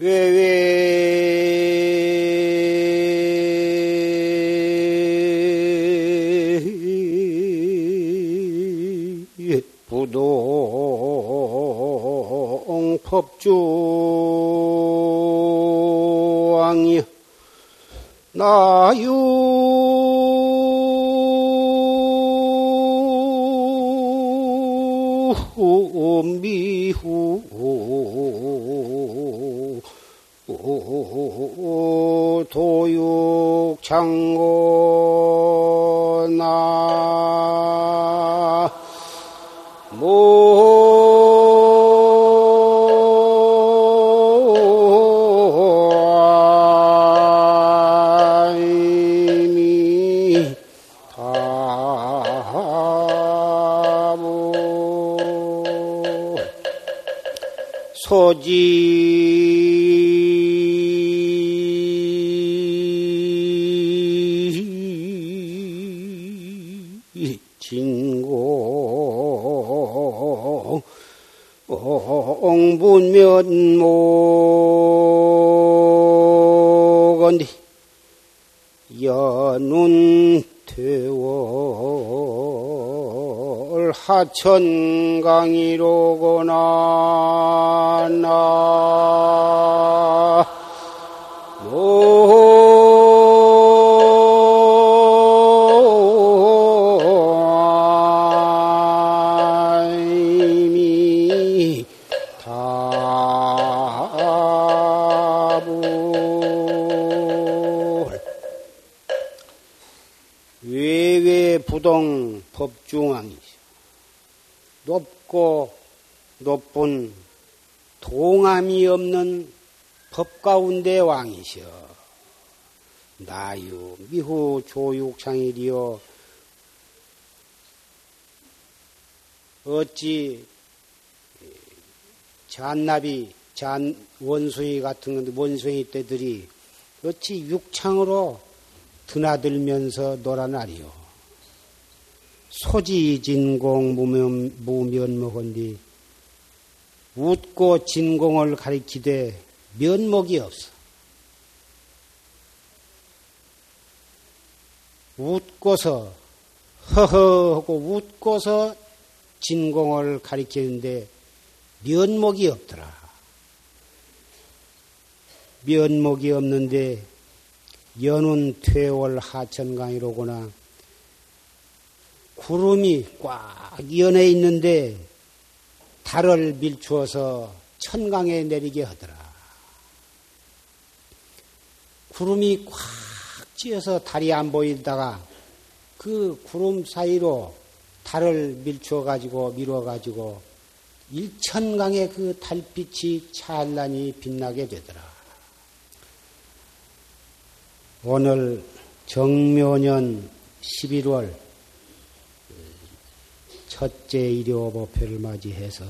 외외 도육 천강이로거나 나 높은 동함이 없는 법 가운데 왕이시여. 나유 미후 조육창일이여 어찌 잔나비 잔 원숭이 같은 원숭이 떼들이 어찌 육창으로 드나들면서 놀아나리요. 소지 진공 무면 무면목은디 웃고 진공을 가리키되 면목이 없어. 웃고서 허허 하고 웃고서 진공을 가리키는데 면목이 없더라. 면목이 없는데 연운 퇴월 하천강이로구나. 구름이 꽉 연해 있는데 달을 밀추어서 천강에 내리게 하더라. 구름이 꽉 찌어서 달이 안 보이다가 그 구름 사이로 달을 밀추어 가지고 밀어 가지고 일천강의 그 달빛이 찬란히 빛나게 되더라. 오늘 정묘년 11월 첫째 일요법회를 맞이해서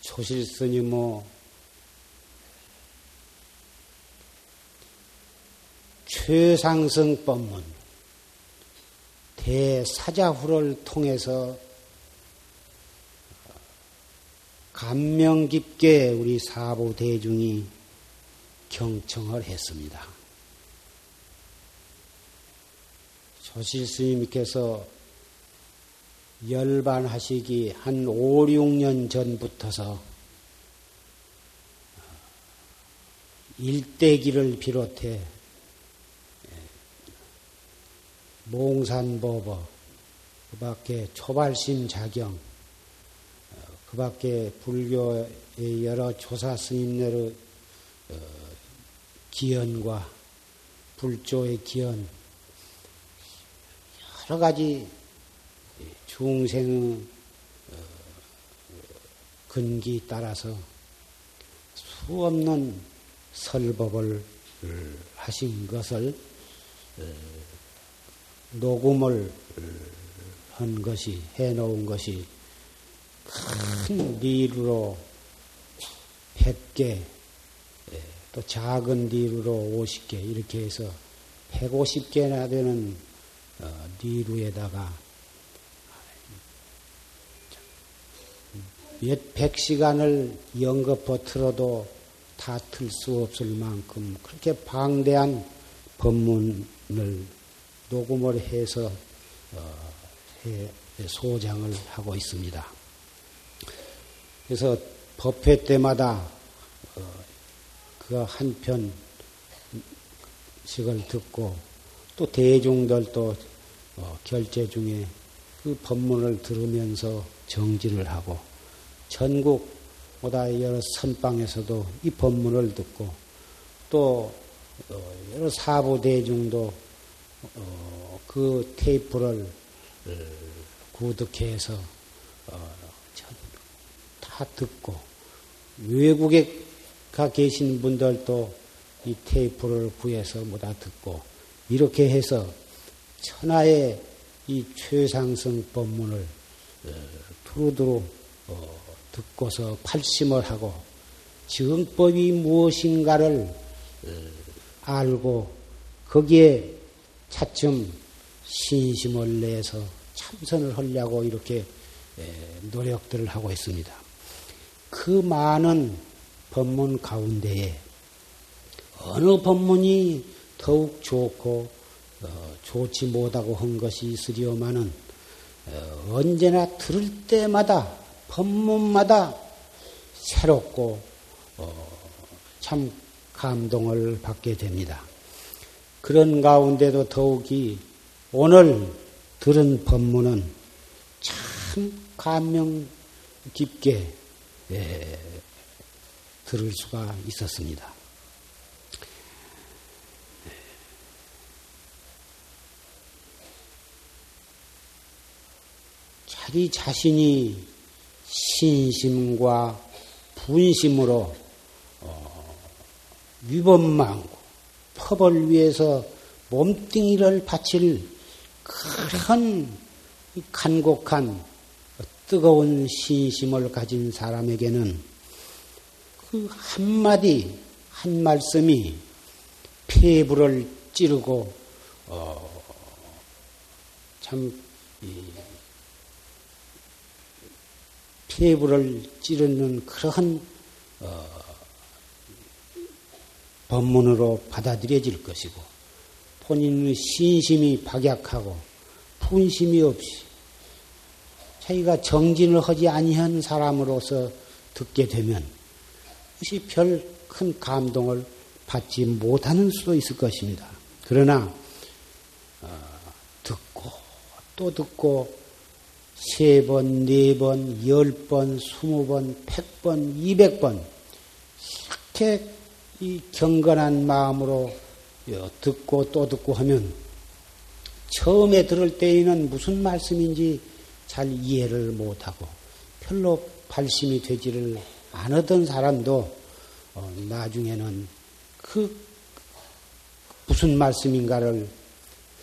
조실스님의 최상승 법문 대사자후를 통해서 감명 깊게 우리 사부 대중이 경청을 했습니다. 조실 스님께서 열반하시기 한 5, 6년 전부터서 일대기를 비롯해 몽산보버, 그 밖에 초발심 자경, 그 밖에 불교의 여러 조사 스님들의 기연과 불조의 기연, 여러 가지 중생의 근기 따라서 수없는 설법을 하신 것을 녹음을 한 것이 해놓은 것이 큰 리루로 100개 또 작은 리루로 50개 이렇게 해서 150개나 되는 리루에다가 몇 백 시간을 연거푸 틀어도 다 틀 수 없을 만큼 그렇게 방대한 법문을 녹음을 해서 어, 소장을 하고 있습니다. 그래서 법회 때마다 어, 그한 편씩을 듣고 또 대중들도 어, 결제 중에 그 법문을 들으면서 정지를 하고 전국보다 여러 선방에서도 이 법문을 듣고 또 어, 여러 사부 대중도 그 테이프를 구독해서 다 듣고 외국에 가 계신 분들도 이 테이프를 구해서 뭐다 듣고 이렇게 해서 천하의 이 최상승 법문을 어, 두루두루 어, 듣고서 팔심을 하고 정법이 무엇인가를 어, 알고 거기에 차츰 신심을 내서 참선을 하려고 이렇게 노력들을 하고 있습니다. 그 많은 법문 가운데에 어느 법문이 더욱 좋고 어, 좋지 못하고 한 것이 있으리오마는 어, 언제나 들을 때마다 법문마다 새롭고 어, 참 감동을 받게 됩니다. 그런 가운데도 더욱이 오늘 들은 법문은 참 감명 깊게 예, 들을 수가 있었습니다. 자기 자신이 신심과 분심으로 어, 위법망고 법을 위해서 몸뚱이를 바칠 큰 간곡한 뜨거운 신심을 가진 사람에게는 그 한마디, 한 말씀이 폐부를 찌르고, 어, 참, 폐부를 찌르는 그러한, 어, 법문으로 받아들여질 것이고, 본인의 신심이 박약하고, 분심이 없이, 자기가 정진을 하지 아니한 사람으로서 듣게 되면, 그것이 별 큰 감동을 받지 못하는 수도 있을 것입니다. 그러나 어, 듣고 또 듣고 세 번, 네 번, 열 번, 스무 번, 백 번, 이백 번. 이렇게 이 경건한 마음으로 듣고 또 듣고 하면 처음에 들을 때에는 무슨 말씀인지 잘 이해를 못하고 별로 발심이 되지를 않았던 사람도 어, 나중에는 그 무슨 말씀인가를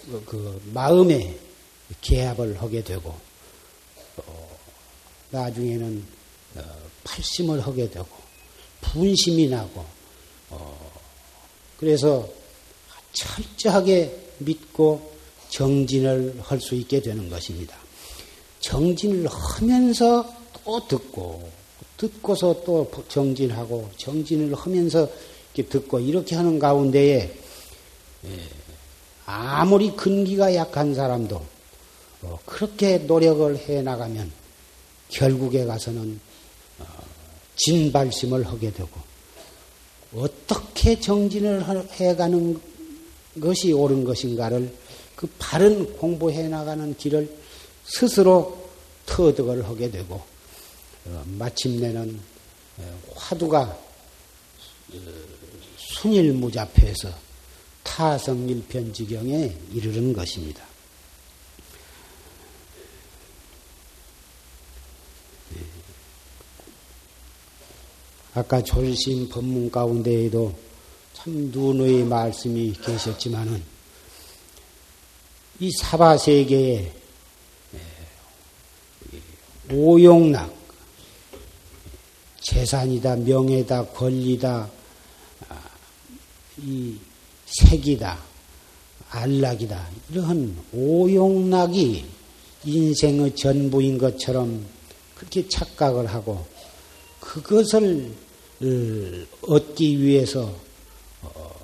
그, 그 마음에 개합을 하게 되고 어, 나중에는 어, 팔심을 하게 되고 분심이 나고 어, 그래서 철저하게 믿고 정진을 할 수 있게 되는 것입니다. 정진을 하면서 또 듣고 듣고서 또 정진하고 정진을 하면서 이렇게 듣고 이렇게 하는 가운데에 예, 아무리 근기가 약한 사람도 어, 그렇게 노력을 해 나가면 결국에 가서는 어, 진발심을 하게 되고 어떻게 정진을 해가는 것이 옳은 것인가를 그 바른 공부해 나가는 길을 스스로 터득을 하게 되고 어, 마침내는 어, 화두가 어, 순일무잡해서 타성일편지경에 이르는 것입니다. 예. 아까 졸심 법문 가운데에도 참 누누이 말씀이 계셨지만은 이 사바 세계에 예, 오용락, 재산이다, 명예다, 권리다, 아, 이 색이다, 안락이다, 이러한 오용락이 인생의 전부인 것처럼 그렇게 착각을 하고 그것을 어, 얻기 위해서 어,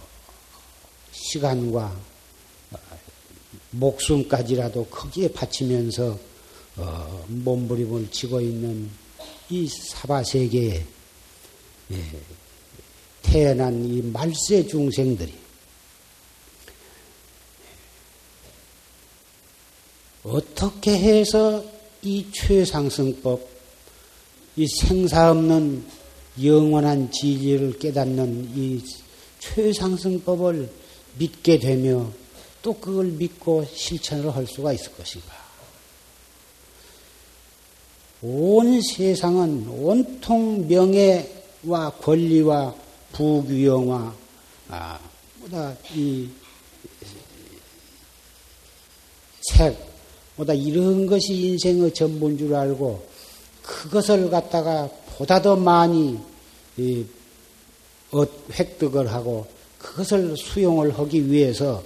시간과 어, 목숨까지라도 거기에 바치면서 몸부림을 치고 있는 이 사바세계에 예, 태어난 이 말세 중생들이 어떻게 해서 이 최상승법, 이 생사 없는 영원한 진리를 깨닫는 이 최상승법을 믿게 되며 또 그걸 믿고 실천을 할 수가 있을 것인가. 온 세상은 온통 명예와 권리와 부귀영화, 아, 뭐다, 이, 책, 뭐다, 이런 것이 인생의 전부인 줄 알고, 그것을 갖다가 보다 더 많이 획득을 하고 그것을 수용을 하기 위해서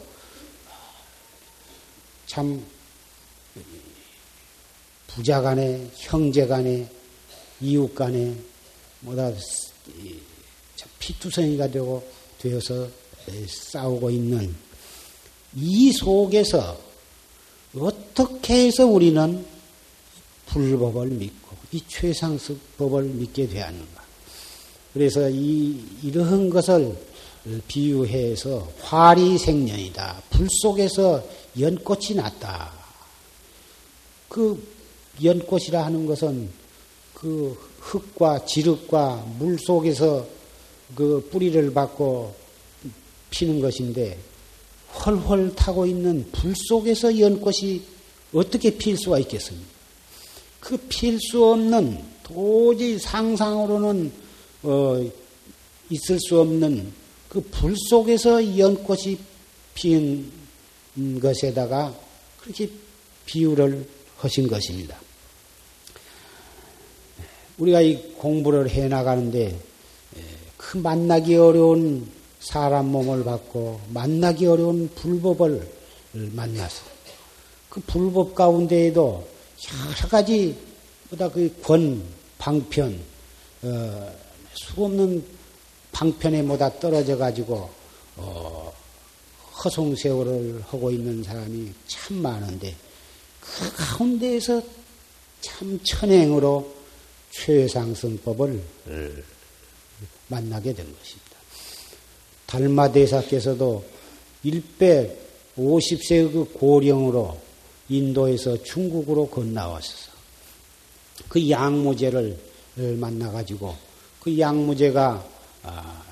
참 부자 간에 형제 간에 이웃 간에 뭐다 피투성이가 되고 되어서 싸우고 있는 이 속에서 어떻게 해서 우리는 불법을 믿고 이 최상습법을 믿게 되었는가. 그래서 이, 이러한 것을 비유해서 화리 생년이다. 불 속에서 연꽃이 났다. 그 연꽃이라 하는 것은 그 흙과 지륵과 물 속에서 그 뿌리를 받고 피는 것인데 헐헐 타고 있는 불 속에서 연꽃이 어떻게 필 수가 있겠습니까? 그 필수 없는 도저히 상상으로는 어, 있을 수 없는 그 불 속에서 연꽃이 피는 것에다가 그렇게 비유를 하신 것입니다. 우리가 이 공부를 해 나가는데 그 만나기 어려운 사람 몸을 받고 만나기 어려운 불법을 만나서 그 불법 가운데에도 여러 가지 보다 그 권, 방편, 어, 수없는 방편에 뭐다 떨어져 가지고 어, 허송세월을 하고 있는 사람이 참 많은데 그 가운데에서 참 천행으로 최상승법을 만나게 된 것입니다. 달마대사께서도 150세의 그 고령으로 인도에서 중국으로 건너왔어서 그 양무제를 만나가지고 그 양무제가 아,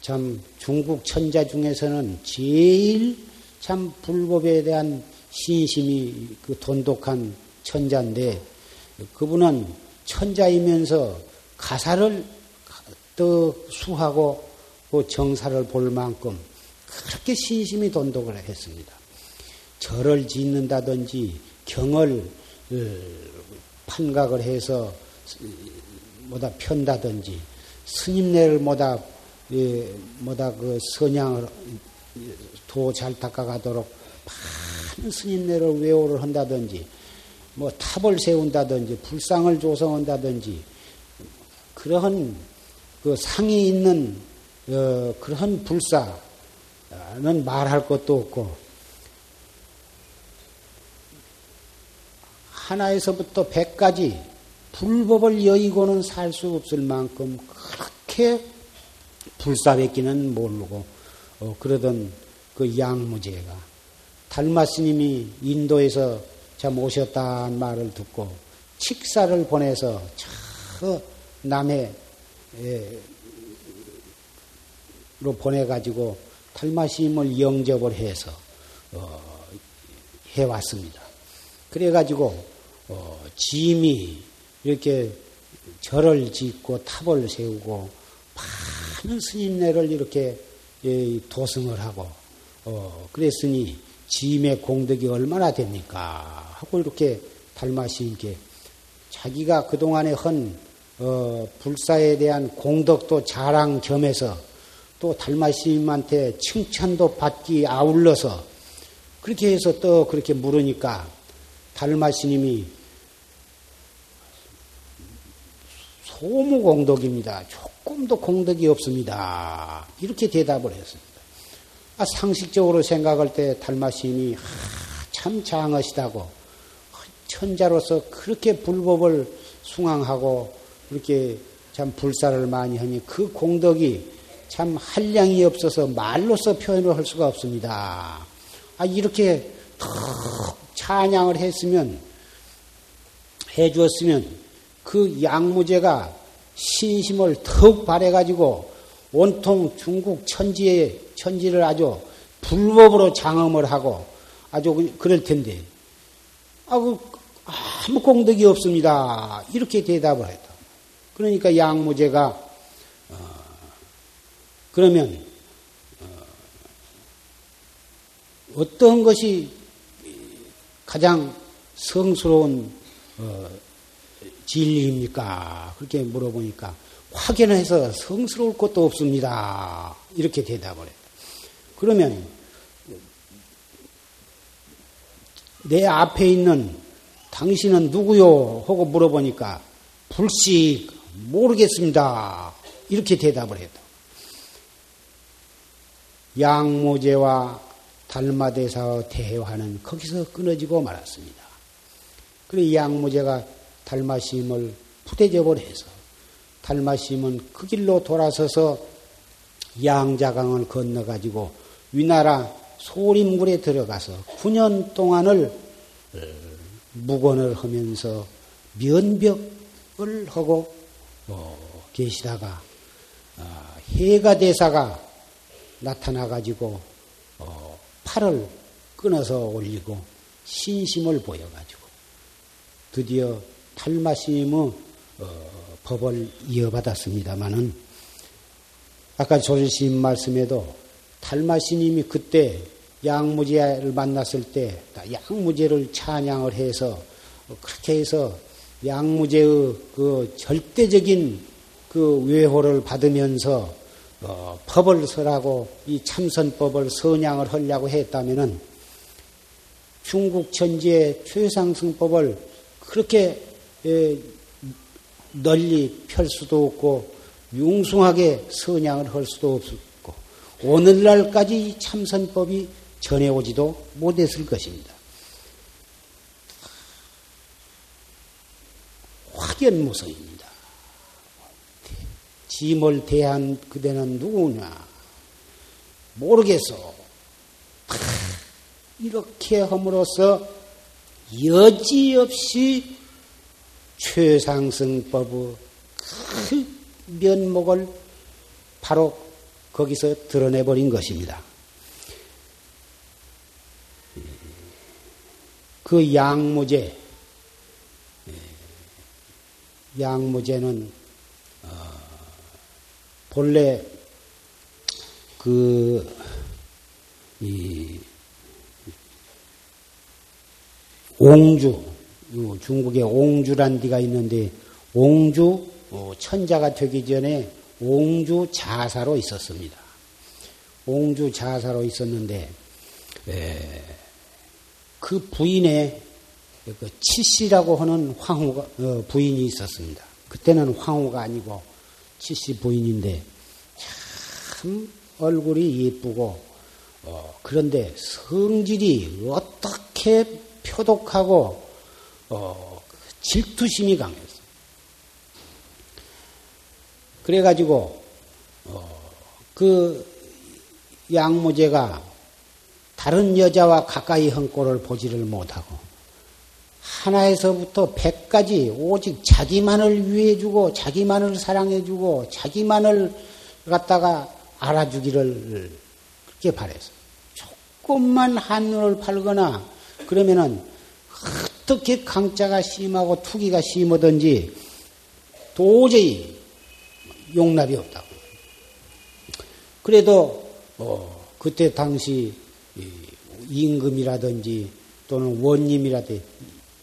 참 중국 천자 중에서는 제일 참 불법에 대한 신심이 그 돈독한 천자인데 그분은 천자이면서 가사를 더 수하고 그 정사를 볼 만큼 그렇게 신심이 돈독을 했습니다. 절을 짓는다든지 경을 어, 판각을 해서 뭐다 편다든지 스님네를 뭐다 예, 뭐다 그 선양을 도 잘 닦아가도록 많은 스님네를 외호를 한다든지 뭐 탑을 세운다든지 불상을 조성한다든지 그러한 그 상이 있는 어, 그러한 불사는 말할 것도 없고 하나에서부터 백까지 불법을 여의고는 살 수 없을 만큼 그렇게 불사백기는 모르고 어, 그러던 그 양무제가 달마 스님이 인도에서 참 오셨다는 말을 듣고 칙사를 보내서 저 남해 로 보내가지고 달마 스님을 영접을 해서 어, 해왔습니다. 그래가지고 어, 짐이 이렇게 절을 짓고 탑을 세우고 많은 스님네를 이렇게 예, 도승을 하고 어, 그랬으니 짐의 공덕이 얼마나 됩니까? 하고 이렇게 달마시인께 자기가 그동안에 헌 어, 불사에 대한 공덕도 자랑 겸해서 또 달마시님한테 칭찬도 받기 아울러서 그렇게 해서 또 그렇게 물으니까 달마 스님이 소무 공덕입니다. 조금도 공덕이 없습니다. 이렇게 대답을 했습니다. 아, 상식적으로 생각할 때 달마시인이 참 장하시다고 천자로서 그렇게 불법을 숭앙하고 그렇게 참 불사를 많이 하니 그 공덕이 참 한량이 없어서 말로서 표현을 할 수가 없습니다. 아, 이렇게 턱 찬양을 했으면, 해 주었으면 그 양무제가 신심을 더욱 발해가지고 온통 중국 천지에, 천지를 아주 불법으로 장엄을 하고 아주 그, 그럴 텐데, 아, 그, 아무 공덕이 없습니다. 이렇게 대답을 했다. 그러니까 양무제가, 어, 그러면, 어, 떤 것이 가장 성스러운 어, 진리입니까? 그렇게 물어보니까 확연해서 성스러울 것도 없습니다. 이렇게 대답을 했다. 그러면 내 앞에 있는 당신은 누구요? 하고 물어보니까 불식 모르겠습니다. 이렇게 대답을 했다. 양모제와 달마대사의 대화는 거기서 끊어지고 말았습니다. 그래 양모제가 달마심을 푸대접을 해서 달마심은 그 길로 돌아서서 양자강을 건너가지고 위나라 소림굴에 들어가서 9년 동안을 어, 묵언을 하면서 면벽을 하고 어, 계시다가 어, 해가 대사가 나타나가지고 팔을 끊어서 올리고 신심을 보여가지고 드디어 탈마심의 법을 이어받았습니다마는 아까 조실스님 말씀에도 탈마스님이 그때 양무제를 만났을 때 양무제를 찬양을 해서 그렇게 해서 양무제의 그 절대적인 그 외호를 받으면서 어, 법을 설하고 이 참선법을 선양을 하려고 했다면은 중국 천지의 최상승법을 그렇게 에, 널리 펼 수도 없고 융숭하게 선양을 할 수도 없고 오늘날까지 참선법이 전해오지도 못했을 것입니다. 확연무성입니다. 짐을 대한 그대는 누구냐? 모르겠어. 이렇게 함으로써 여지없이 최상승법의 그 면목을 바로 거기서 드러내버린 것입니다. 그 양무제, 양무제는 어, 본래 그 옹주 중국에 옹주란 데가 있는데 옹주 어, 천자가 되기 전에 옹주 자사로 있었습니다. 옹주 자사로 있었는데 그 부인의 그 치씨라고 하는 황후가 어, 부인이 있었습니다. 그때는 황후가 아니고 치씨 부인인데 참 얼굴이 예쁘고 어, 그런데 성질이 어떻게 표독하고 어, 질투심이 강했어. 그래가지고 어, 그 양무제가 다른 여자와 가까이 한 꼴을 보지를 못하고 하나에서부터 백까지 오직 자기만을 위해주고 자기만을 사랑해주고 자기만을 갖다가 알아주기를 그렇게 바래서 조금만 한눈을 팔거나 그러면은 어떻게 강자가 심하고 투기가 심하든지 도저히 용납이 없다고. 그래도 어, 그때 당시 임금이라든지 또는 원님이라든지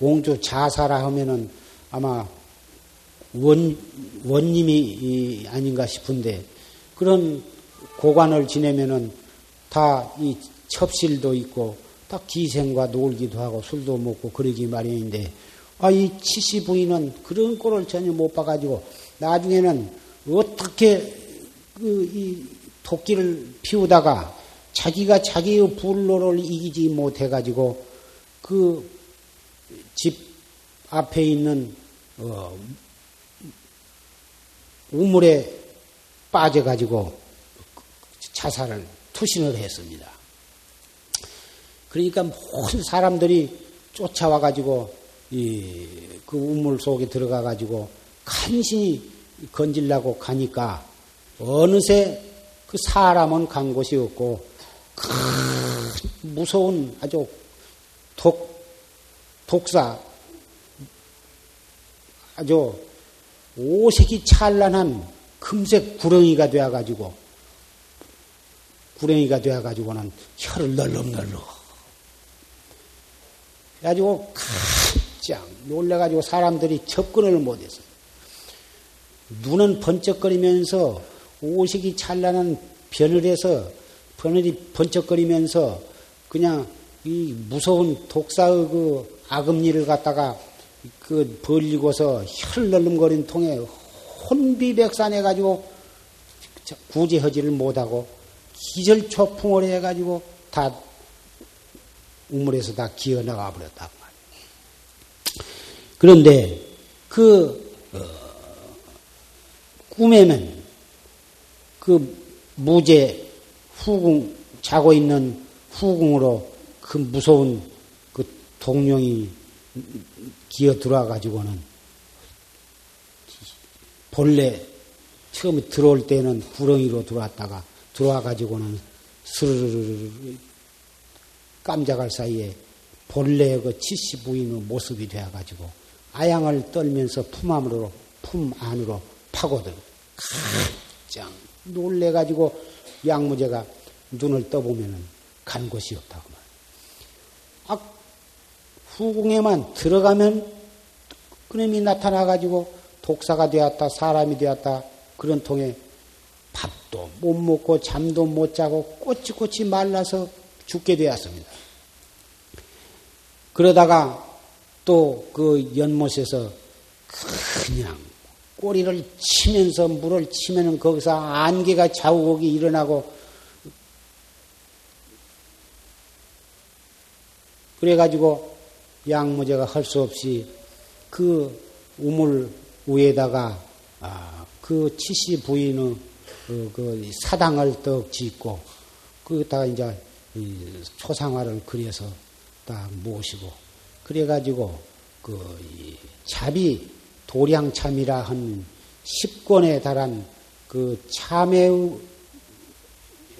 옹주 자사라 하면은 아마 원 원님이 아닌가 싶은데 그런 고관을 지내면은 다 이 첩실도 있고 딱 기생과 놀기도 하고 술도 먹고 그러기 마련인데 아, 이 치씨 부인은 그런 꼴을 전혀 못 봐가지고 나중에는 어떻게 그, 이 도끼를 피우다가 자기가 자기의 불로를 이기지 못해가지고 그 집 앞에 있는 어, 우물에 빠져가지고 자살을 투신을 했습니다. 그러니까 모든 사람들이 쫓아와가지고 이 그 우물 속에 들어가가지고 간신히 건질라고 가니까 어느새 그 사람은 간 곳이 없고 큰 무서운 아주 독 독사 아주 오색이 찬란한 금색 구렁이가 되어가지고 구렁이가 되어가지고는 혀를 널렁널렁 그래가지고 깜짝 놀래가지고 사람들이 접근을 못했어요. 눈은 번쩍거리면서 오색이 찬란한 변을해서 변을이 번쩍거리면서 그냥 이 무서운 독사의 그 악음리를 갖다가 그 벌리고서 혀를 널름거린 통에 혼비백산 해 가지고 구제하지를 못하고 기절초풍을 해 가지고 다 우물에서 다 기어 나가 버렸단 말이에요. 그런데 그 어, 꿈에는 그 무제 후궁 자고 있는 후궁으로 그 무서운 그 동룡이 기어 들어와 가지고는 본래 처음에 들어올 때는 구렁이로 들어왔다가 들어와 가지고는 스르르르 깜짝할 사이에 본래 그 치시 부인의 모습이 되어 가지고 아양을 떨면서 품 안으로 품 안으로 파고들 가장 놀래 가지고 양무제가 눈을 떠보면은 간 곳이 없다고 말. 아, 후궁에만 들어가면 그놈이 나타나가지고 독사가 되었다, 사람이 되었다, 그런 통에 밥도 못 먹고 잠도 못 자고 꼬치꼬치 말라서 죽게 되었습니다. 그러다가 또 그 연못에서 그냥 꼬리를 치면서 물을 치면은 거기서 안개가 자욱이 일어나고 그래가지고 양무제가 할 수 없이 그 우물 위에다가 아, 그 치씨 부인의 그, 그 사당을 떡 짓고 거기다가 이제 초상화를 그려서 딱 모시고 그래가지고 그 자비 도량참이라 한 10권에 달한 그 참회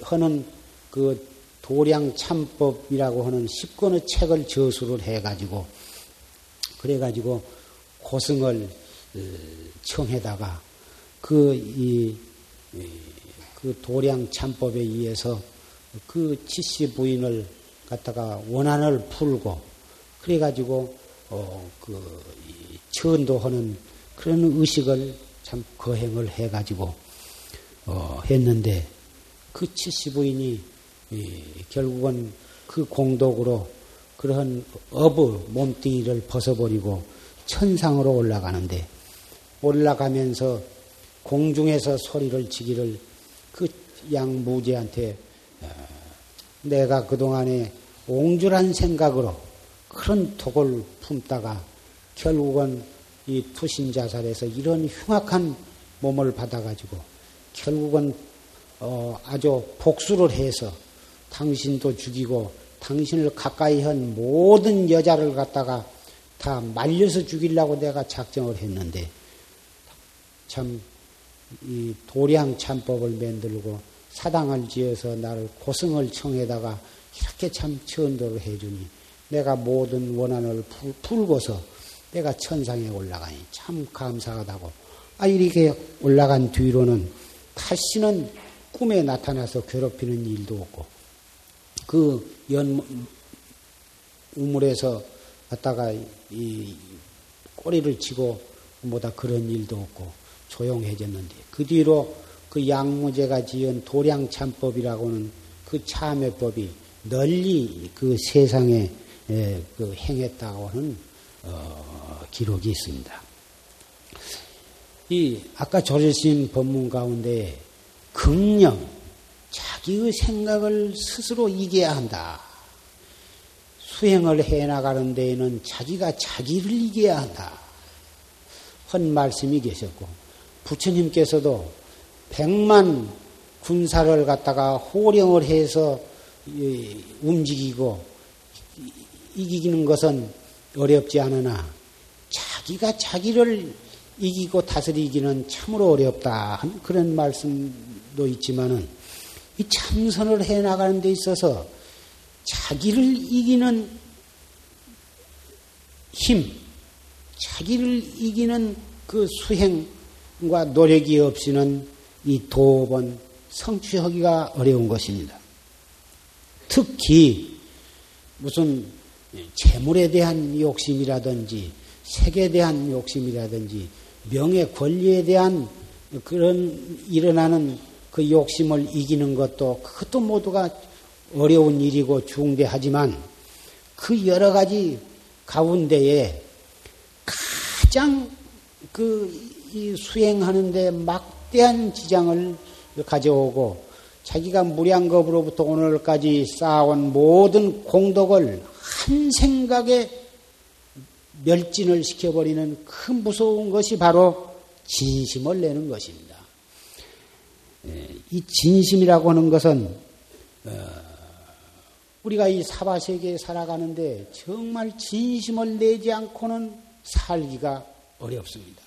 하는 그 도량참법이라고 하는 10권의 책을 저수를 해가지고 그래가지고 고승을 어, 청해다가 그, 이, 그 도량참법에 의해서 그 치씨 부인을 갖다가 원한을 풀고 그래가지고 어, 그, 천도하는 그런 의식을 참 거행을 해가지고 어, 했는데 그 치씨 부인이 이, 결국은 그 공덕으로 그러한 업의 몸뚱이를 벗어버리고 천상으로 올라가는데 올라가면서 공중에서 소리를 지기를 그 양 무제한테 어, 내가 그동안에 옹졸한 생각으로 그런 독을 품다가 결국은 이 투신자살에서 이런 흉악한 몸을 받아가지고 결국은 어 아주 복수를 해서 당신도 죽이고 당신을 가까이 한 모든 여자를 갖다가 다 말려서 죽이려고 내가 작정을 했는데 참 이 도량 참법을 만들고 사당을 지어서 나를 고승을 청해다가 이렇게 참 천도를 해주니 내가 모든 원한을 풀고서 내가 천상에 올라가니 참 감사하다고. 아, 이렇게 올라간 뒤로는 다시는 꿈에 나타나서 괴롭히는 일도 없고, 그 연, 우물에서 갔다가 이 꼬리를 치고 뭐다 그런 일도 없고 조용해졌는데 그 뒤로 그 양무제가 지은 도량참법이라고는 그 참회법이 널리 그 세상에 그 행했다고 하는 어, 기록이 있습니다. 이 아까 조르신 법문 가운데 긍령 자기의 생각을 스스로 이겨야 한다. 수행을 해 나가는 데에는 자기가 자기를 이겨야 한다. 헌 말씀이 계셨고 부처님께서도 백만 군사를 갖다가 호령을 해서 움직이고 이기는 것은 어렵지 않으나 자기가 자기를 이기고 다스리기는 참으로 어렵다. 그런 말씀도 있지만은 이 참선을 해 나가는 데 있어서 자기를 이기는 힘, 자기를 이기는 그 수행과 노력이 없이는 이 도업은 성취하기가 어려운 것입니다. 특히 무슨 재물에 대한 욕심이라든지 색에 대한 욕심이라든지 명예 권리에 대한 그런 일어나는 그 욕심을 이기는 것도 그것도 모두가 어려운 일이고 중대하지만 그 여러 가지 가운데에 가장 그 수행하는데 막대한 지장을 가져오고 자기가 무량겁으로부터 오늘까지 쌓아온 모든 공덕을 한 생각에 멸진을 시켜버리는 그 무서운 것이 바로 진심을 내는 것입니다. 예, 이 진심이라고 하는 것은 어, 우리가 이 사바 세계에 살아가는데 정말 진심을 내지 않고는 살기가 어렵습니다.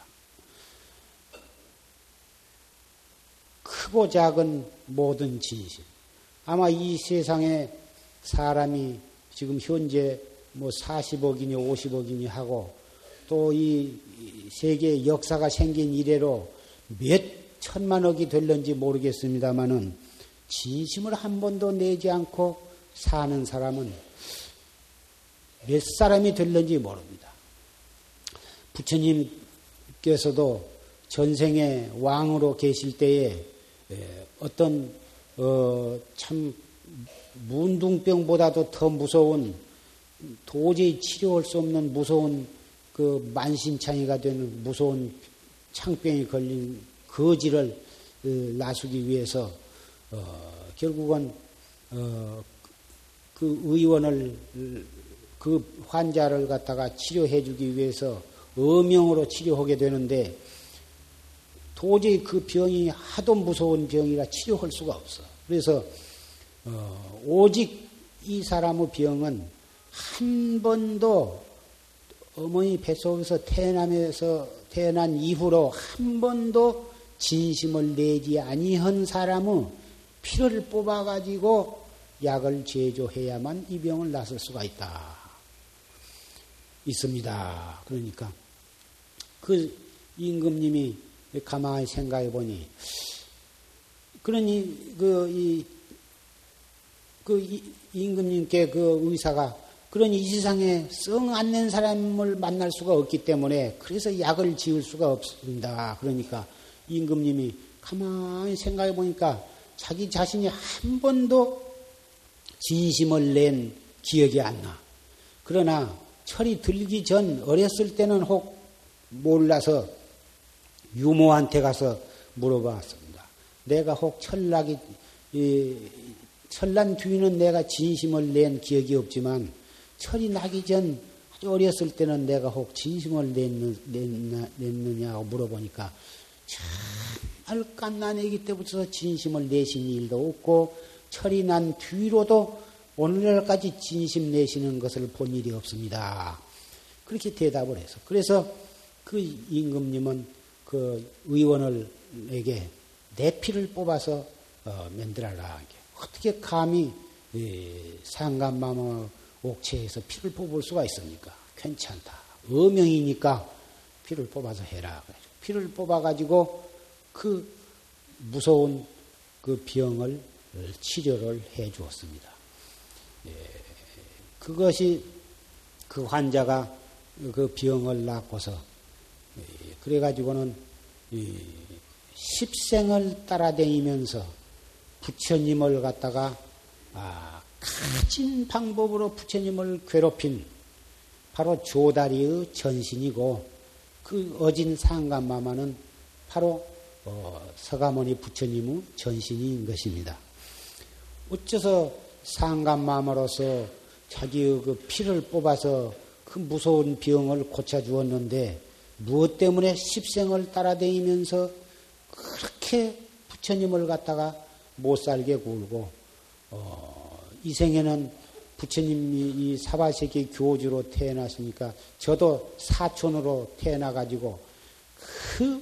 크고 작은 모든 진심. 아마 이 세상에 사람이 지금 현재 뭐 40억이니 50억이니 하고 또 이 세계 역사가 생긴 이래로 몇 천만억이 될는지 모르겠습니다만은 진심을 한 번도 내지 않고 사는 사람은 몇 사람이 될는지 모릅니다. 부처님께서도 전생에 왕으로 계실 때에 어떤 어 참 문둥병보다도 더 무서운 도저히 치료할 수 없는 무서운 그 만신창이가 되는 무서운 창병이 걸린 거지를 어, 나수기 위해서 어, 결국은 어, 그 의원을 그 환자를 갖다가 치료해주기 위해서 어명으로 치료하게 되는데 도저히 그 병이 하도 무서운 병이라 치료할 수가 없어. 그래서 어, 오직 이 사람의 병은 한 번도 어머니 뱃속에서 태어나면서 태어난 이후로 한 번도 진심을 내지 아니한 사람은 피를 뽑아가지고 약을 제조해야만 이 병을 낫을 수가 있다. 있습니다. 그러니까 그 임금님이 가만히 생각해 보니 그러니 그이 그 임금님께 그 의사가 그러니 이 세상에 썩안 낸 사람을 만날 수가 없기 때문에 그래서 약을 지을 수가 없습니다. 그러니까 임금님이 가만히 생각해 보니까 자기 자신이 한 번도 진심을 낸 기억이 안 나. 그러나 철이 들기 전 어렸을 때는 혹 몰라서 유모한테 가서 물어봤습니다. 내가 혹 철락이 철난 뒤는 내가 진심을 낸 기억이 없지만 철이 나기 전 아주 어렸을 때는 내가 혹 진심을 냈느, 냈느냐고 물어보니까 정말 깐난 애기 때부터 진심을 내신 일도 없고 철이 난 뒤로도 오늘날까지 진심 내시는 것을 본 일이 없습니다. 그렇게 대답을 해서 그래서 그 임금님은 그 의원을에게 내 피를 뽑아서 어, 만들어라. 어떻게 감히 상감마마 옥체에서 피를 뽑을 수가 있습니까? 괜찮다. 어명이니까 피를 뽑아서 해라. 피를 뽑아가지고 그 무서운 그 병을 치료를 해 주었습니다. 예, 그것이 그 환자가 그 병을 낳고서 예, 그래가지고는 십생을 따라다니면서 부처님을 갖다가 아, 가진 방법으로 부처님을 괴롭힌 바로 조다리의 전신이고 그 어진 상감마마는 바로 어, 서가모니 부처님의 전신인 것입니다. 어째서 상감마마로서 자기의 그 피를 뽑아서 그 무서운 병을 고쳐주었는데 무엇 때문에 십생을 따라다니면서 그렇게 부처님을 갖다가 못 살게 굴고 어, 이 생에는 부처님이 이 사바세계 교주로 태어났으니까 저도 사촌으로 태어나 가지고 그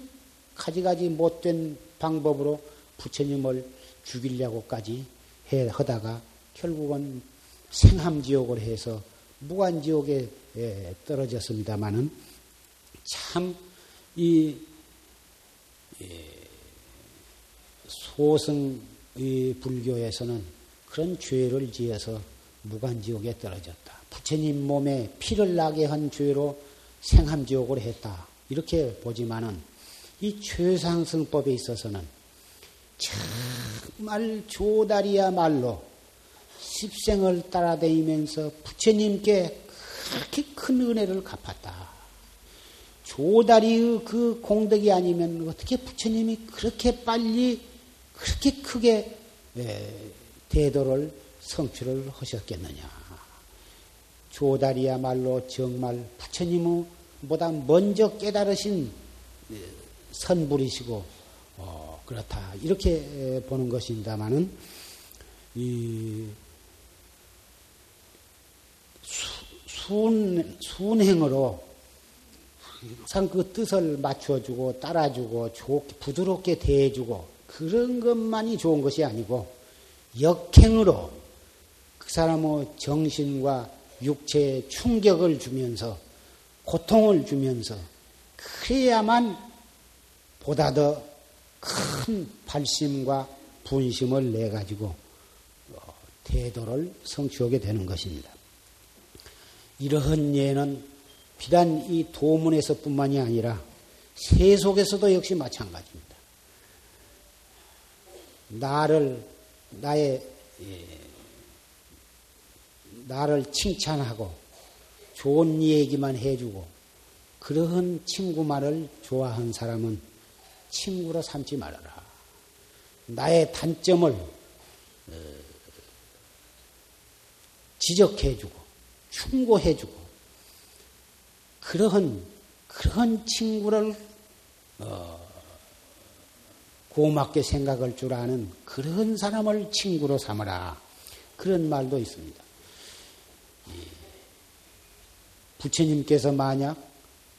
가지가지 못된 방법으로 부처님을 죽이려고까지 해 하다가 결국은 생함지옥을 해서 무간지옥에 떨어졌습니다마는 참이 소승 불교에서는 그런 죄를 지어서 무간지옥에 떨어졌다. 부처님 몸에 피를 나게 한 죄로 생함지옥을 했다. 이렇게 보지만은 이 최상승법에 있어서는 정말 조다리야말로 십생을 따라다니면서 부처님께 그렇게 큰 은혜를 갚았다. 조다리의 그 공덕이 아니면 어떻게 부처님이 그렇게 빨리 그렇게 크게 예, 대도를 성취를 하셨겠느냐. 조다리야말로 정말 부처님보다 먼저 깨달으신 예, 선불이시고 어, 그렇다 이렇게 보는 것입니다만은 이 순, 순행으로 항상 그 뜻을 맞춰주고 따라주고 좋게 부드럽게 대해주고 그런 것만이 좋은 것이 아니고 역행으로 그 사람의 정신과 육체에 충격을 주면서 고통을 주면서 그래야만 보다 더 큰 발심과 분심을 내 가지고 어, 태도를 성취하게 되는 것입니다. 이러한 예는 비단 이 도문에서뿐만이 아니라 세속에서도 역시 마찬가지입니다. 나를 나의 예, 나를 칭찬하고 좋은 얘기만 해주고 그러한 친구만을 좋아한 사람은 친구로 삼지 말아라. 나의 단점을 어, 지적해주고 충고해주고 그러한 그런 친구를 어, 고맙게 생각할 줄 아는 그런 사람을 친구로 삼으라. 그런 말도 있습니다. 부처님께서 만약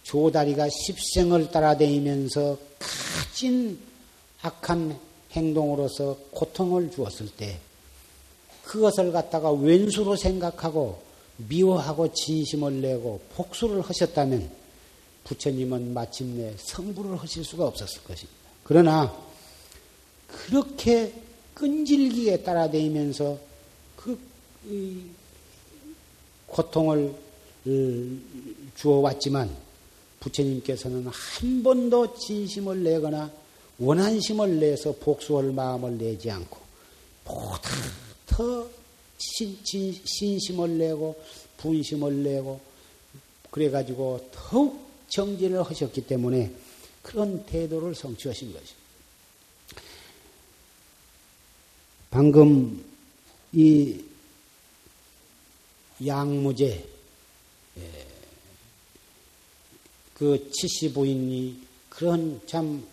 조다리가 십생을 따라다니면서 가진 악한 행동으로서 고통을 주었을 때 그것을 갖다가 왼수로 생각하고 미워하고 진심을 내고 복수를 하셨다면 부처님은 마침내 성불을 하실 수가 없었을 것입니다. 그러나 그렇게 끈질기게 따라다니면서 그 고통을 주어왔지만 부처님께서는 한 번도 진심을 내거나 원한심을 내서 복수할 마음을 내지 않고 보다 더 신, 진, 신심을 내고 분심을 내고 그래가지고 더욱 정진을 하셨기 때문에 그런 태도를 성취하신 것입니다. 방금 이 양무제 예, 그 치씨 부인이 그런 참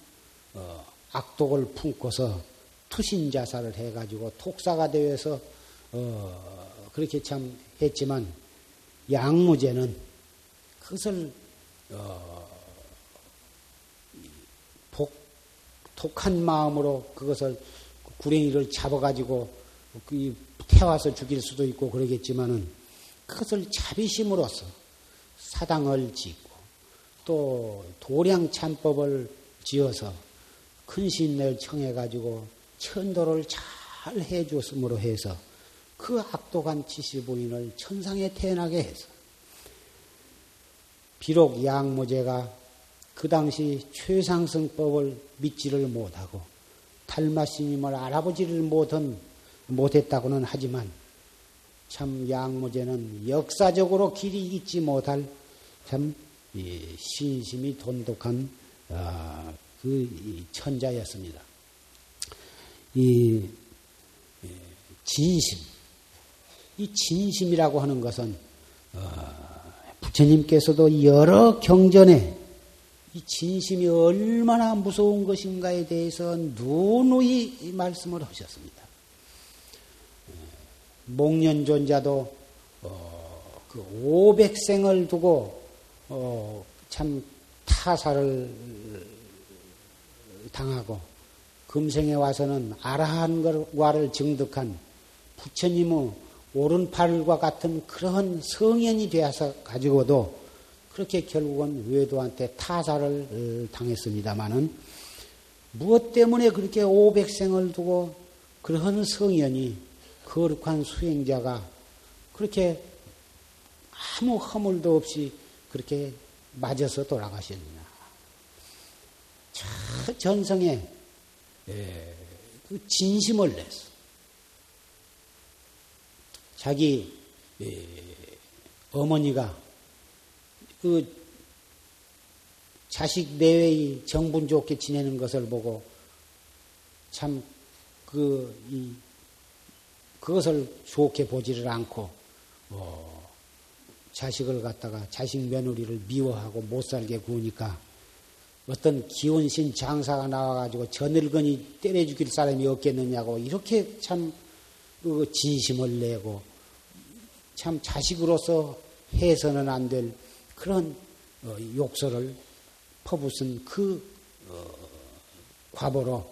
어, 악독을 품고서 투신 자살을 해가지고 독사가 되어서 어, 그렇게 참 했지만 양무제는 그것을 어, 복, 독한 마음으로 그것을 구랭이를 잡아가지고 그 태워서 죽일 수도 있고 그러겠지만은 그것을 자비심으로써 사당을 짓고 또 도량 참법을 지어서 큰 신을 청해가지고 천도를 잘 해주었으므로 해서 그 악독한 지시부인을 천상에 태어나게 해서 비록 양모제가 그 당시 최상승법을 믿지를 못하고 탈마스님을 알아보지를 못한, 못했다고는 하지만 참 양무제는 역사적으로 길이 잊지 못할 참 신심이 돈독한 아, 그 천자였습니다. 이 진심, 이 진심이라고 하는 것은 어, 부처님께서도 여러 경전에 이 진심이 얼마나 무서운 것인가에 대해서 누누이 말씀을 하셨습니다. 목련존자도 어, 그 500생을 두고 어, 참 타사를 당하고 금생에 와서는 아라한과를 증득한 부처님의 오른팔과 같은 그런 성현이 되어서 가지고도 그렇게 결국은 외도한테 타사를 어, 당했습니다마는 무엇 때문에 그렇게 500생을 두고 그런 성현이 거룩한 수행자가 그렇게 아무 허물도 없이 그렇게 맞아서 돌아가셨느냐. 저 전성에 예, 그 진심을 냈어. 자기 예, 어머니가 그 자식 내외의 정분 좋게 지내는 것을 보고 참 그, 이, 그것을 좋게 보지를 않고, 어, 자식을 갖다가 자식 며느리를 미워하고 못 살게 구우니까 어떤 기운신 장사가 나와가지고 저 늙은이 때려 죽일 사람이 없겠느냐고 이렇게 참그 진심을 내고 참 자식으로서 해서는 안 될 그런 어, 욕설을 퍼붓은 그 어, 과보로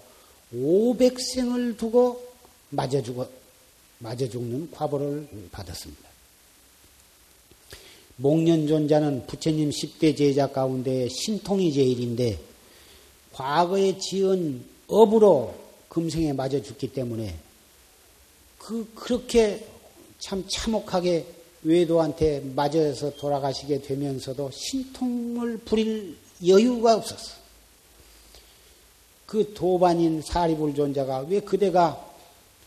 500생을 두고 맞아 죽어 맞아 죽는 과보를 받았습니다. 목련존자는 부처님 10대 제자 가운데 신통이 제일인데 과거에 지은 업으로 금생에 맞아 죽기 때문에 그 그렇게 참 참혹하게 외도한테 맞아서 돌아가시게 되면서도 신통을 부릴 여유가 없었어. 그 도반인 사리불 존자가 왜 그대가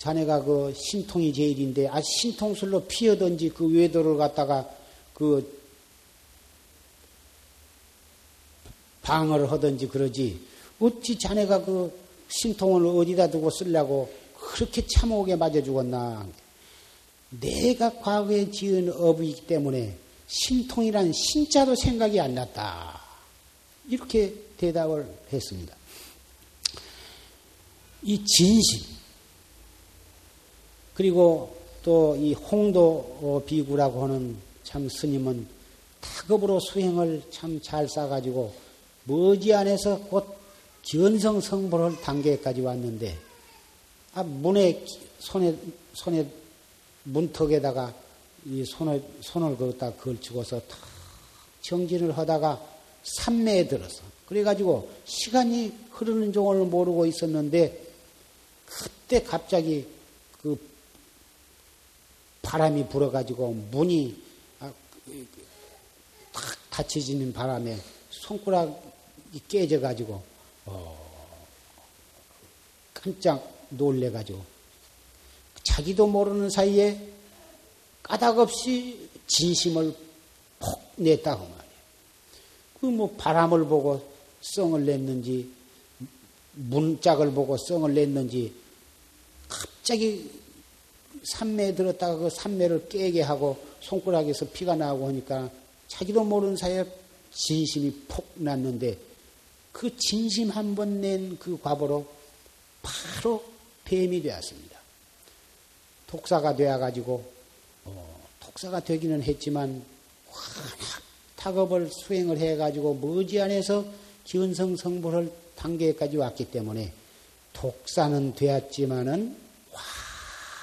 자네가 그 신통이 제일인데 아 신통술로 피하든지 그 외도를 갖다가 그 방어를 하든지 그러지 어찌 자네가 그 신통을 어디다 두고 쓰려고 그렇게 참혹하게 맞아 죽었나 내가 과거에 지은 업이기 때문에 신통이란 신자도 생각이 안 났다. 이렇게 대답을 했습니다. 이 진심, 그리고 또 이 홍도 비구라고 하는 참 스님은 타급으로 수행을 참 잘 싸가지고 머지안에서 곧 견성 성불을 단계까지 왔는데 아 문에 손에 손에 문턱에다가 이 손을, 손을 거기다 걸치고서 탁 정진을 하다가 산매에 들어서 그래가지고 시간이 흐르는 종을 모르고 있었는데 그때 갑자기 그 바람이 불어가지고 문이 아, 탁 닫혀지는 바람에 손가락이 깨져가지고 어, 깜짝 놀래가지고 자기도 모르는 사이에 까닭 없이 진심을 폭 냈다고 말이에요. 그 뭐 바람을 보고 성을 냈는지 문짝을 보고 성을 냈는지 갑자기 산매에 들었다가 그 산매를 깨게 하고 손가락에서 피가 나오고 하니까 자기도 모르는 사이에 진심이 폭 났는데 그 진심 한 번 낸 그 과보로 바로 뱀이 되었습니다. 독사가 되어가지고 어, 독사가 되기는 했지만 워낙 학업을 수행을 해가지고 머지안에서 기운성 성불을 단계까지 왔기 때문에 독사는 되었지만은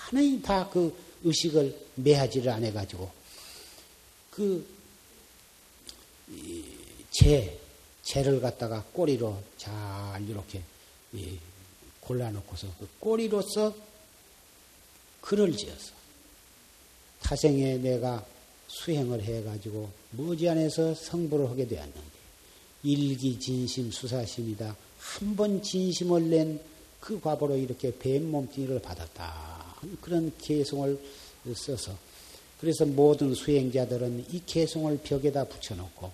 환히 다그 의식을 매하지를 안 해가지고 그 재, 재를 갖다가 꼬리로 잘 이렇게 골라놓고서 그 꼬리로서 글을 지어서 타생에 내가 수행을 해가지고 머지안에서 성불을 하게 되었는데 일기 진심 수사심이다. 한 번 진심을 낸 그 과보로 이렇게 뱀 몸뚱이를 받았다. 그런 개성을 써서 그래서 모든 수행자들은 이 개성을 벽에다 붙여놓고